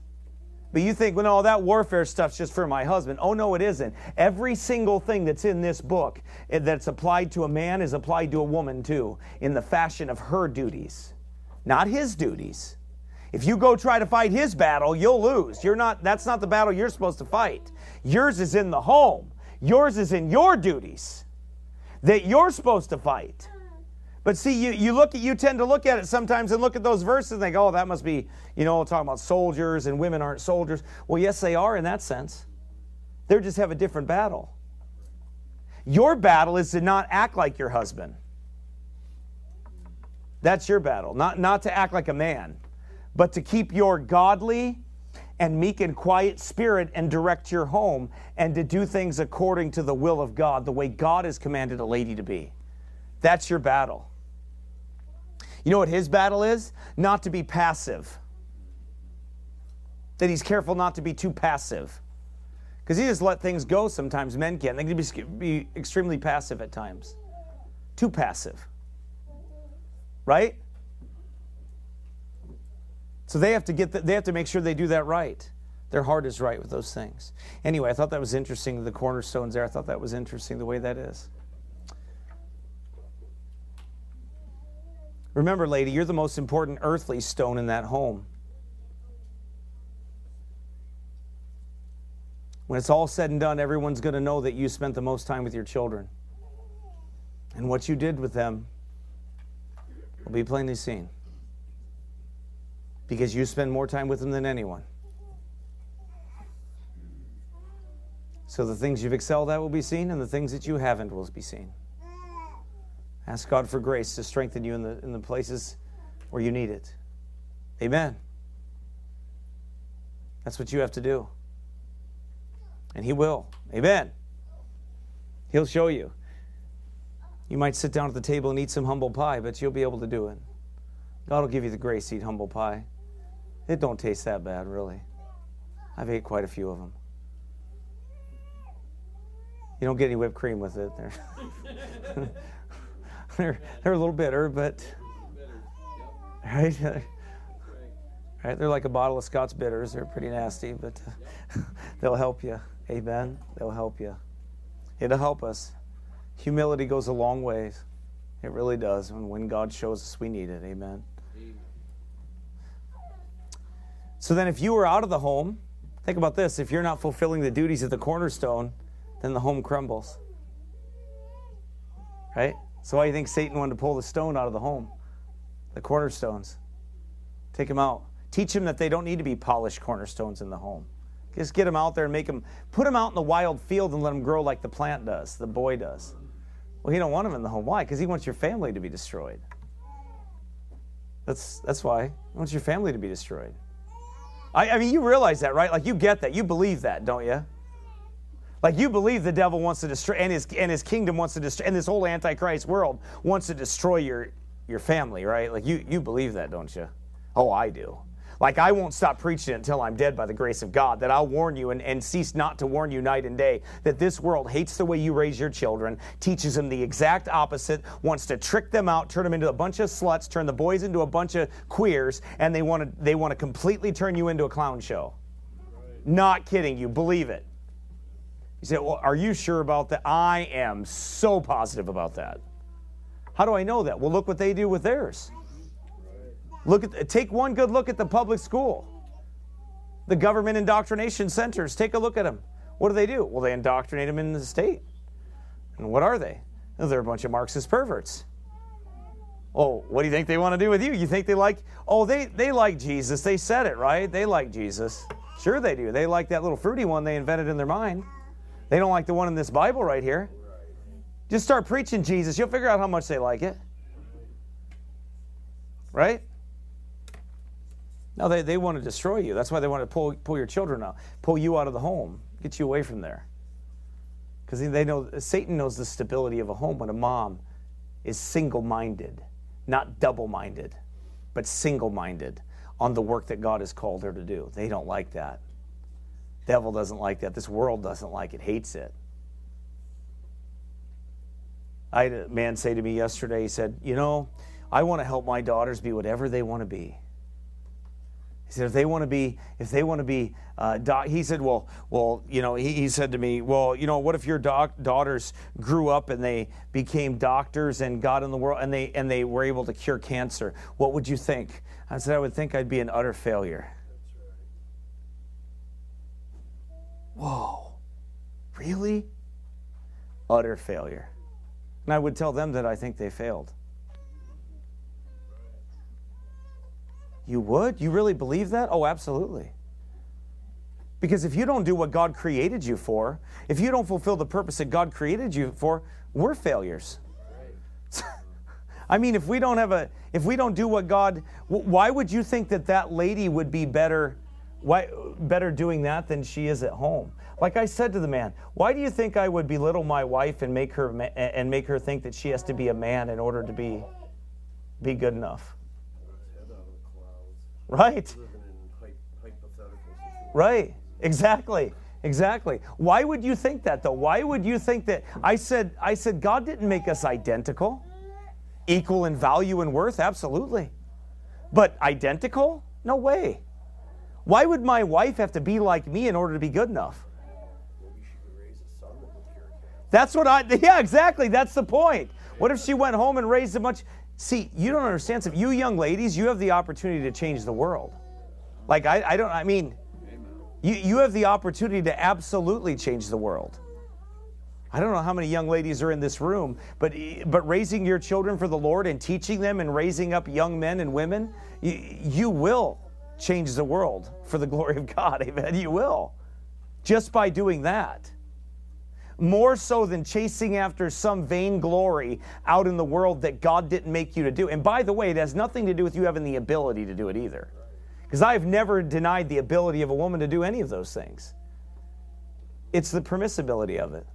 Speaker 1: But you think, well, no, that warfare stuff's just for my husband. Oh, no, it isn't. Every single thing that's in this book eh, that's applied to a man is applied to a woman too, in the fashion of her duties, not his duties. If you go try to fight his battle, you'll lose. You're not, that's not the battle you're supposed to fight. Yours is in the home, yours is in your duties that you're supposed to fight. But see, you, you look at you tend to look at it sometimes and look at those verses and think, oh, that must be, you know, talking about soldiers and women aren't soldiers. Well, yes, they are in that sense. They just have a different battle. Your battle is to not act like your husband. That's your battle. Not, not to act like a man, but to keep your godly and meek and quiet spirit and direct your home and to do things according to the will of God, the way God has commanded a lady to be. That's your battle. You know what his battle is? Not to be passive. That he's careful not to be too passive. Because he just let things go sometimes, men can. They can be, be extremely passive at times. Too passive. Right? So they have to get the, they have to make sure they do that right. Their heart is right with those things. Anyway, I thought that was interesting, the cornerstones there. I thought that was interesting the way that is. Remember, lady, you're the most important earthly stone in that home. When it's all said and done, everyone's going to know that you spent the most time with your children. And what you did with them will be plainly seen. Because you spend more time with them than anyone. So the things you've excelled at will be seen, and the things that you haven't will be seen. Ask God for grace to strengthen you in the, in the places where you need it. Amen. That's what you have to do. And He will. Amen. He'll show you. You might sit down at the table and eat some humble pie, but you'll be able to do it. God will give you the grace to eat humble pie. It don't taste that bad, really. I've ate quite a few of them. You don't get any whipped cream with it there. they're, they're a little bitter, but right? right? They're like a bottle of Scotch bitters. They're pretty nasty, but they'll help you. Amen. They'll help you. It'll help us. Humility goes a long ways. It really does. And when God shows us we need it. Amen. So then, if you were out of the home, think about this if you're not fulfilling the duties of the cornerstone, then the home crumbles. Right? So why do you think Satan wanted to pull the stone out of the home? The cornerstones. Take them out. Teach them that they don't need to be polished cornerstones in the home. Just get them out there and make them, put them out in the wild field and let them grow like the plant does, the boy does. Well, he don't want them in the home. Why? Because he wants your family to be destroyed. That's, that's why. He wants your family to be destroyed. I, I mean, you realize that, right? Like, you get that. You believe that, don't you? Like you believe the devil wants to destroy, and his and his kingdom wants to destroy, and this whole antichrist world wants to destroy your your family, right? Like you you believe that, don't you? Oh, I do. Like I won't stop preaching until I'm dead by the grace of God. That I'll warn you and, and cease not to warn you night and day. That this world hates the way you raise your children, teaches them the exact opposite, wants to trick them out, turn them into a bunch of sluts, turn the boys into a bunch of queers, and they want to they want to completely turn you into a clown show. Right. Not kidding you, believe it. You say, well, are you sure about that? I am so positive about that. How do I know that? Well, look what they do with theirs. Look at take one good look at the public school. The government indoctrination centers. Take a look at them. What do they do? Well, they indoctrinate them in the state. And what are they? Well, they're a bunch of Marxist perverts. Oh, what do you think they want to do with you? You think they like, oh, they, they like Jesus. They said it, right? They like Jesus. Sure, they do. They like that little fruity one they invented in their mind. They don't like the one in this Bible right here. Just start preaching Jesus. You'll figure out how much they like it. Right? No, they, they want to destroy you. That's why they want to pull, pull your children out, pull you out of the home, get you away from there. Because they know Satan knows the stability of a home when a mom is single minded, not double minded, but single minded on the work that God has called her to do. They don't like that. Devil doesn't like that. This world doesn't like it, hates it. I had a man say to me yesterday, he said, You know, I want to help my daughters be whatever they want to be. He said, if they want to be, if they want to be, uh, doc, he said, well, well, you know, he, he said to me, well, you know, what if your doc- daughters grew up and they became doctors and got in the world and they and they were able to cure cancer? What would you think? I said, I would think I'd be an utter failure. Whoa, really? Utter failure. And I would tell them that I think they failed. You would? You really believe that? Oh, absolutely. Because if you don't do what God created you for, if you don't fulfill the purpose that God created you for, we're failures. I mean, if we don't have a, if we don't do what God, why would you think that that lady would be better why, better doing that than she is at home. Like I said to the man, why do you think I would belittle my wife and make her and make her think that she has to be a man in order to be be good enough? Right. Right. Exactly. Exactly. Why would you think that though? Why would you think that I said I said God didn't make us identical? Equal in value and worth? Absolutely. But identical? No way. Why would my wife have to be like me in order to be good enough? That's what I, yeah, exactly. That's the point. What if she went home and raised a bunch? See, you don't understand. Some, you young ladies, you have the opportunity to change the world. Like, I, I don't, I mean, you, you have the opportunity to absolutely change the world. I don't know how many young ladies are in this room, but, but raising your children for the Lord and teaching them and raising up young men and women, you, you will change the world for the glory of God. Amen. You will. Just by doing that. More so than chasing after some vain glory out in the world that God didn't make you to do. And by the way, it has nothing to do with you having the ability to do it either. Because I've never denied the ability of a woman to do any of those things. It's the permissibility of it.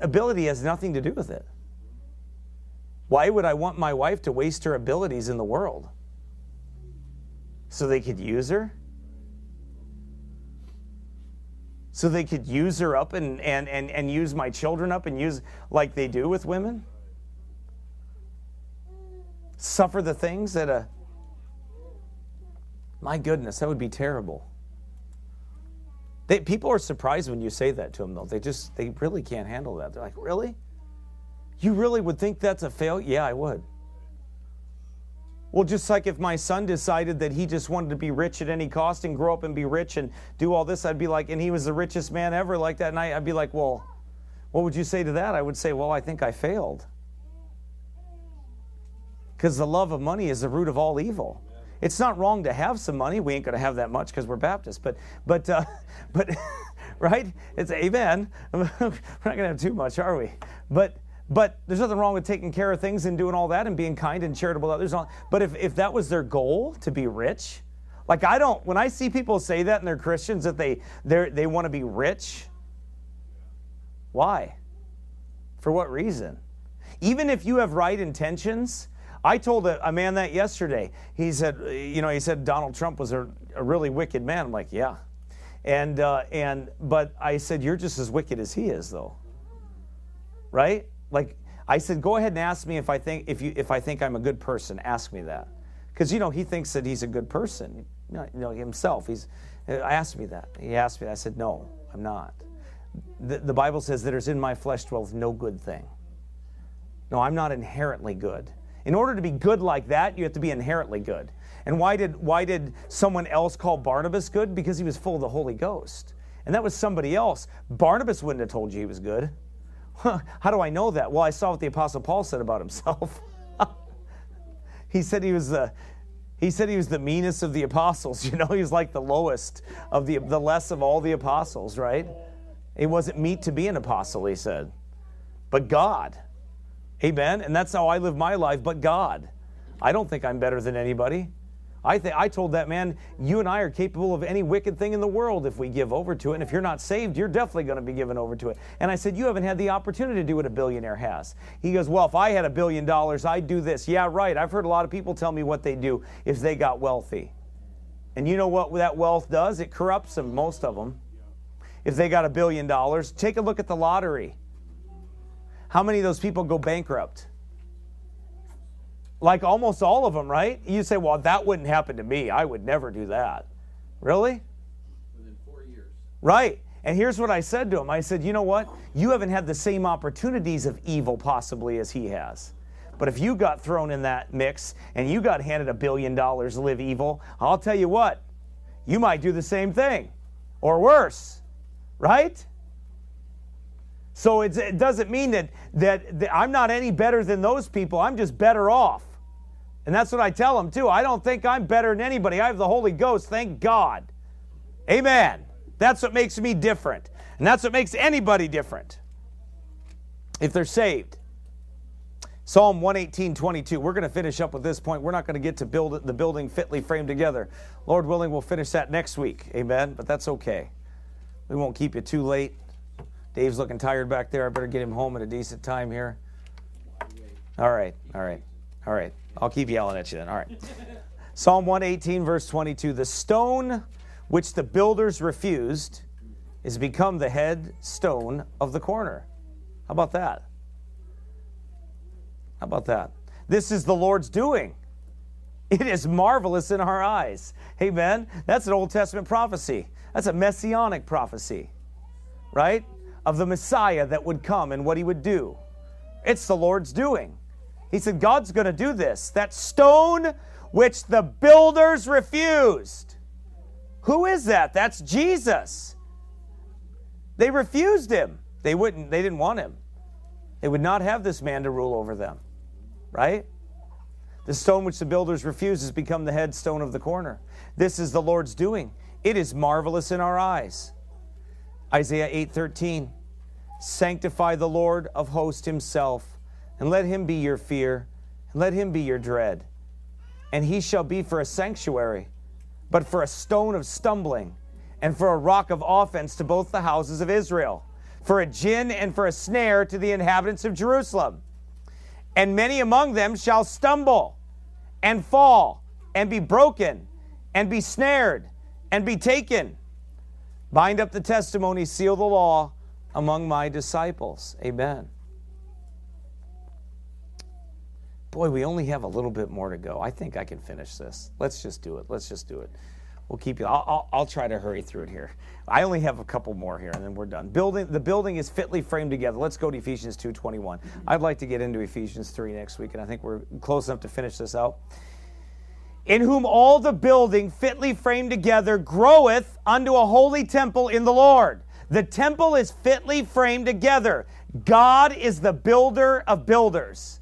Speaker 1: Ability has nothing to do with it. Why would I want my wife to waste her abilities in the world? So they could use her? so they could use her up and, and, and, and use my children up and use like they do with women? Suffer the things that a. My goodness, that would be terrible. They, people are surprised when you say that to them, though. They just, they really can't handle that. They're like, really? You really would think that's a failure? Yeah, I would. Well, just like if my son decided that he just wanted to be rich at any cost and grow up and be rich and do all this, I'd be like, and he was the richest man ever like that. And I, I'd be like, well, what would you say to that? I would say, well, I think I failed. Because the love of money is the root of all evil. It's not wrong to have some money. We ain't going to have that much because we're Baptists, but, but, uh, but, right? It's amen. we're not going to have too much, are we? But, but there's nothing wrong with taking care of things and doing all that and being kind and charitable to others. But if, if that was their goal to be rich, like I don't, when I see people say that and they're Christians that they they want to be rich, why? For what reason? Even if you have right intentions, I told a, a man that yesterday. He said, you know, he said Donald Trump was a, a really wicked man. I'm like, yeah, and uh, and but I said you're just as wicked as he is, though, right? Like I said, go ahead and ask me if I think if you if I think I'm a good person. Ask me that, because you know he thinks that he's a good person. You know himself. He's. I asked me that. He asked me. That. I said, no, I'm not. The, the Bible says that is in my flesh dwells no good thing. No, I'm not inherently good. In order to be good like that, you have to be inherently good. And why did why did someone else call Barnabas good? Because he was full of the Holy Ghost. And that was somebody else. Barnabas wouldn't have told you he was good. How do I know that? Well, I saw what the Apostle Paul said about himself. he said he was the he said he was the meanest of the apostles. You know, he was like the lowest of the the less of all the apostles, right? He wasn't meet to be an apostle, he said. But God. Amen. And that's how I live my life, but God. I don't think I'm better than anybody. I, th- I told that man, you and I are capable of any wicked thing in the world if we give over to it. And if you're not saved, you're definitely going to be given over to it. And I said, You haven't had the opportunity to do what a billionaire has. He goes, Well, if I had a billion dollars, I'd do this. Yeah, right. I've heard a lot of people tell me what they do if they got wealthy. And you know what that wealth does? It corrupts them, most of them. If they got a billion dollars, take a look at the lottery. How many of those people go bankrupt? Like almost all of them, right? You say, well, that wouldn't happen to me. I would never do that. Really?
Speaker 2: Within four years.
Speaker 1: Right. And here's what I said to him I said, you know what? You haven't had the same opportunities of evil possibly as he has. But if you got thrown in that mix and you got handed a billion dollars to live evil, I'll tell you what, you might do the same thing or worse, right? So it doesn't mean that, that, that I'm not any better than those people, I'm just better off. And that's what I tell them too. I don't think I'm better than anybody. I have the Holy Ghost, thank God. Amen. That's what makes me different. And that's what makes anybody different if they're saved. Psalm 118, 22. We're going to finish up with this point. We're not going to get to build the building fitly framed together. Lord willing, we'll finish that next week. Amen. But that's okay. We won't keep you too late. Dave's looking tired back there. I better get him home at a decent time here. All right. All right. All right. I'll keep yelling at you then. All right. Psalm 118, verse 22 The stone which the builders refused is become the head stone of the corner. How about that? How about that? This is the Lord's doing. It is marvelous in our eyes. Amen. That's an Old Testament prophecy. That's a messianic prophecy, right? Of the Messiah that would come and what he would do. It's the Lord's doing. He said, God's going to do this. That stone which the builders refused. Who is that? That's Jesus. They refused him. They wouldn't they didn't want him. They would not have this man to rule over them. Right? The stone which the builders refused has become the headstone of the corner. This is the Lord's doing. It is marvelous in our eyes. Isaiah 8:13 Sanctify the Lord of hosts himself and let him be your fear, and let him be your dread. And he shall be for a sanctuary, but for a stone of stumbling, and for a rock of offense to both the houses of Israel, for a gin and for a snare to the inhabitants of Jerusalem. And many among them shall stumble, and fall, and be broken, and be snared, and be taken. Bind up the testimony, seal the law among my disciples. Amen. Boy, we only have a little bit more to go. I think I can finish this. Let's just do it. Let's just do it. We'll keep you. I'll, I'll, I'll, try to hurry through it here. I only have a couple more here, and then we're done. Building the building is fitly framed together. Let's go to Ephesians two twenty one. Mm-hmm. I'd like to get into Ephesians three next week, and I think we're close enough to finish this out. In whom all the building fitly framed together groweth unto a holy temple in the Lord. The temple is fitly framed together. God is the builder of builders.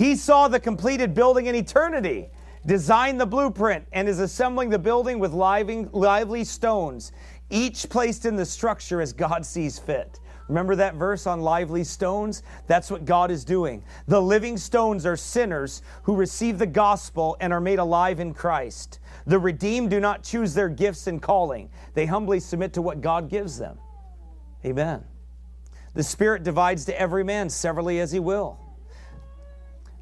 Speaker 1: He saw the completed building in eternity, designed the blueprint, and is assembling the building with lively, lively stones, each placed in the structure as God sees fit. Remember that verse on lively stones? That's what God is doing. The living stones are sinners who receive the gospel and are made alive in Christ. The redeemed do not choose their gifts and calling, they humbly submit to what God gives them. Amen. The Spirit divides to every man severally as he will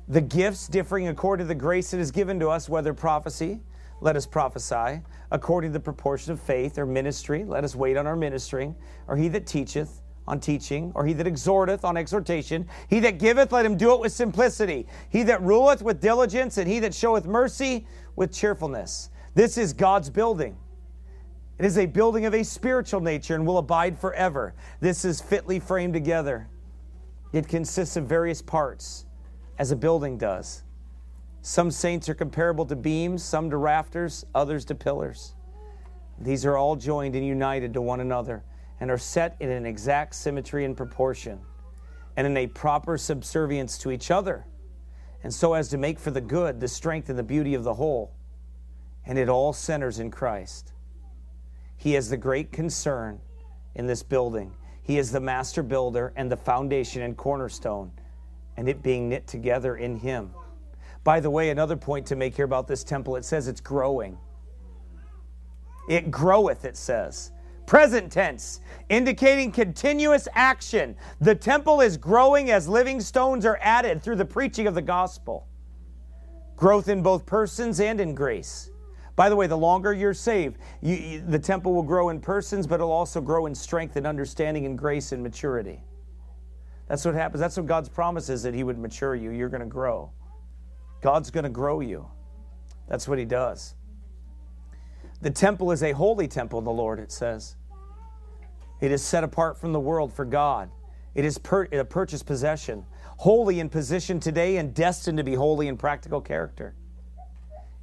Speaker 1: the gifts differing according to the grace that is given to us, whether prophecy, let us prophesy, according to the proportion of faith, or ministry, let us wait on our ministering, or he that teacheth on teaching, or he that exhorteth on exhortation, he that giveth, let him do it with simplicity, he that ruleth with diligence, and he that showeth mercy with cheerfulness. This is God's building. It is a building of a spiritual nature and will abide forever. This is fitly framed together. It consists of various parts as a building does. Some saints are comparable to beams, some to rafters, others to pillars. These are all joined and united to one another and are set in an exact symmetry and proportion and in a proper subservience to each other, and so as to make for the good, the strength, and the beauty of the whole. And it all centers in Christ. He has the great concern in this building. He is the master builder and the foundation and cornerstone and it being knit together in Him. By the way, another point to make here about this temple it says it's growing. It groweth, it says. Present tense, indicating continuous action. The temple is growing as living stones are added through the preaching of the gospel. Growth in both persons and in grace. By the way, the longer you're saved, you, you, the temple will grow in persons, but it'll also grow in strength and understanding and grace and maturity. That's what happens. That's what God's promise is that He would mature you. You're going to grow. God's going to grow you. That's what He does. The temple is a holy temple, the Lord, it says. It is set apart from the world for God. It is per- a purchased possession, holy in position today and destined to be holy in practical character.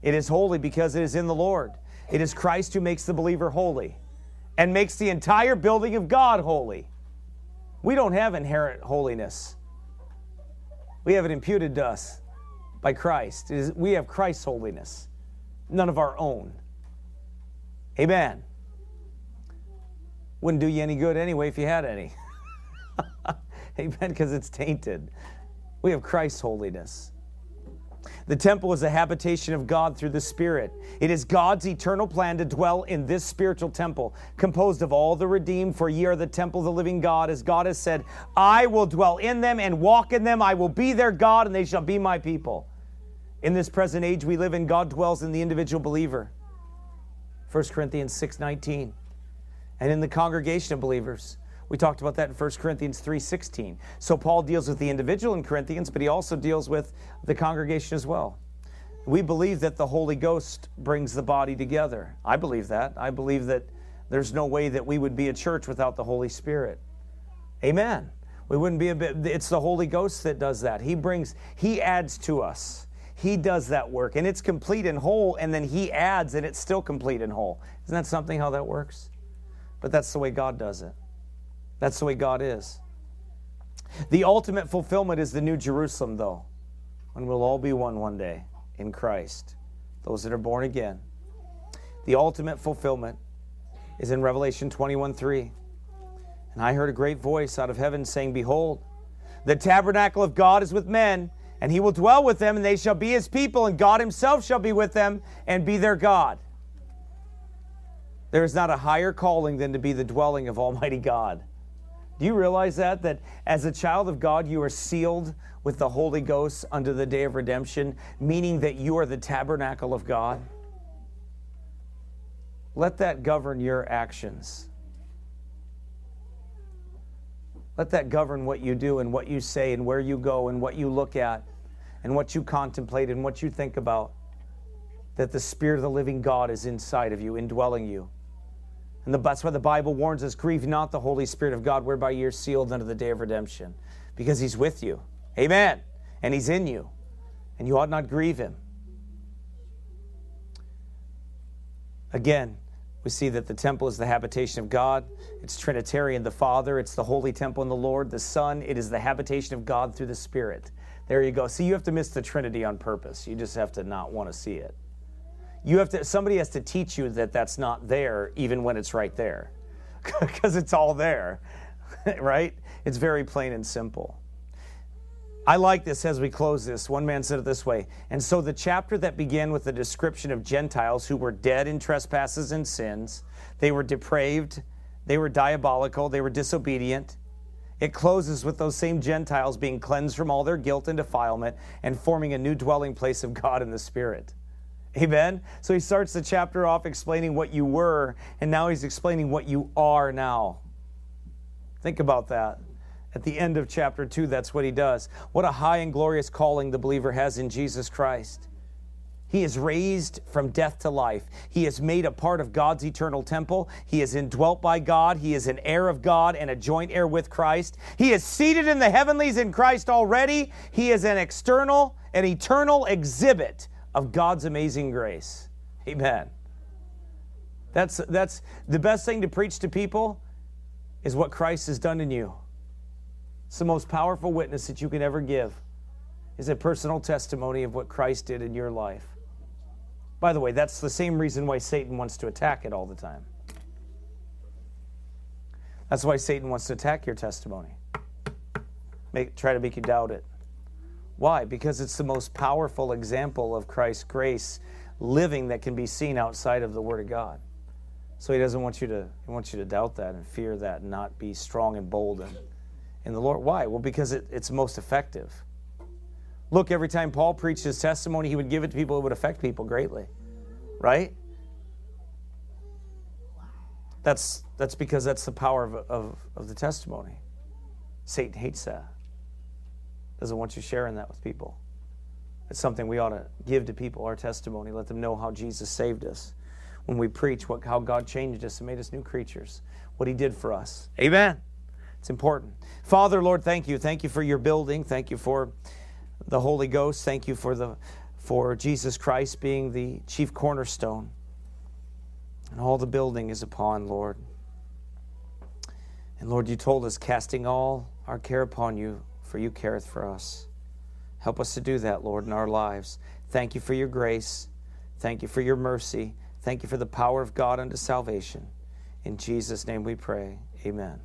Speaker 1: It is holy because it is in the Lord. It is Christ who makes the believer holy and makes the entire building of God holy. We don't have inherent holiness. We have it imputed to us by Christ. we have Christ's holiness, none of our own. Amen. Wouldn't do you any good anyway if you had any. Amen, because it's tainted. We have Christ's holiness. The temple is a habitation of God through the Spirit. It is God's eternal plan to dwell in this spiritual temple, composed of all the redeemed, for ye are the temple of the living God. As God has said, I will dwell in them and walk in them. I will be their God, and they shall be my people. In this present age we live in, God dwells in the individual believer. 1 Corinthians 6:19. And in the congregation of believers. We talked about that in 1 Corinthians 3:16. So Paul deals with the individual in Corinthians, but he also deals with the congregation as well. We believe that the Holy Ghost brings the body together. I believe that. I believe that there's no way that we would be a church without the Holy Spirit. Amen. We wouldn't be a bit it's the Holy Ghost that does that. He brings he adds to us. He does that work and it's complete and whole and then he adds and it's still complete and whole. Isn't that something how that works? But that's the way God does it. That's the way God is. The ultimate fulfillment is the New Jerusalem, though, when we'll all be one one day in Christ, those that are born again. The ultimate fulfillment is in Revelation 21 3. And I heard a great voice out of heaven saying, Behold, the tabernacle of God is with men, and he will dwell with them, and they shall be his people, and God himself shall be with them and be their God. There is not a higher calling than to be the dwelling of Almighty God. Do you realize that? That as a child of God, you are sealed with the Holy Ghost under the day of redemption, meaning that you are the tabernacle of God? Let that govern your actions. Let that govern what you do and what you say and where you go and what you look at and what you contemplate and what you think about. That the Spirit of the living God is inside of you, indwelling you. And that's why the Bible warns us grieve not the Holy Spirit of God, whereby you're sealed unto the day of redemption, because He's with you. Amen. And He's in you. And you ought not grieve Him. Again, we see that the temple is the habitation of God. It's Trinitarian, the Father. It's the holy temple in the Lord. The Son, it is the habitation of God through the Spirit. There you go. See, you have to miss the Trinity on purpose. You just have to not want to see it. You have to. Somebody has to teach you that that's not there, even when it's right there, because it's all there, right? It's very plain and simple. I like this as we close this. One man said it this way And so the chapter that began with the description of Gentiles who were dead in trespasses and sins, they were depraved, they were diabolical, they were disobedient. It closes with those same Gentiles being cleansed from all their guilt and defilement and forming a new dwelling place of God in the Spirit. Amen? So he starts the chapter off explaining what you were, and now he's explaining what you are now. Think about that. At the end of chapter 2, that's what he does. What a high and glorious calling the believer has in Jesus Christ. He is raised from death to life. He is made a part of God's eternal temple. He is indwelt by God. He is an heir of God and a joint heir with Christ. He is seated in the heavenlies in Christ already. He is an external, an eternal exhibit of God's amazing grace. Amen. That's, that's the best thing to preach to people is what Christ has done in you. It's the most powerful witness that you can ever give is a personal testimony of what Christ did in your life. By the way, that's the same reason why Satan wants to attack it all the time. That's why Satan wants to attack your testimony. Make, try to make you doubt it. Why? Because it's the most powerful example of Christ's grace living that can be seen outside of the Word of God. So he doesn't want you to he wants you to doubt that and fear that and not be strong and bold in, in the Lord. Why? Well, because it, it's most effective. Look, every time Paul preached his testimony, he would give it to people it would affect people greatly. Right? That's that's because that's the power of, of, of the testimony. Satan hates that doesn't want you sharing that with people. It's something we ought to give to people, our testimony, let them know how Jesus saved us. When we preach what, how God changed us and made us new creatures, what He did for us. Amen. It's important. Father, Lord, thank you. Thank you for your building. Thank you for the Holy Ghost. Thank you for the for Jesus Christ being the chief cornerstone. And all the building is upon, Lord. And Lord, you told us, casting all our care upon you, for you careth for us. Help us to do that, Lord, in our lives. Thank you for your grace. Thank you for your mercy. Thank you for the power of God unto salvation. In Jesus' name we pray. Amen.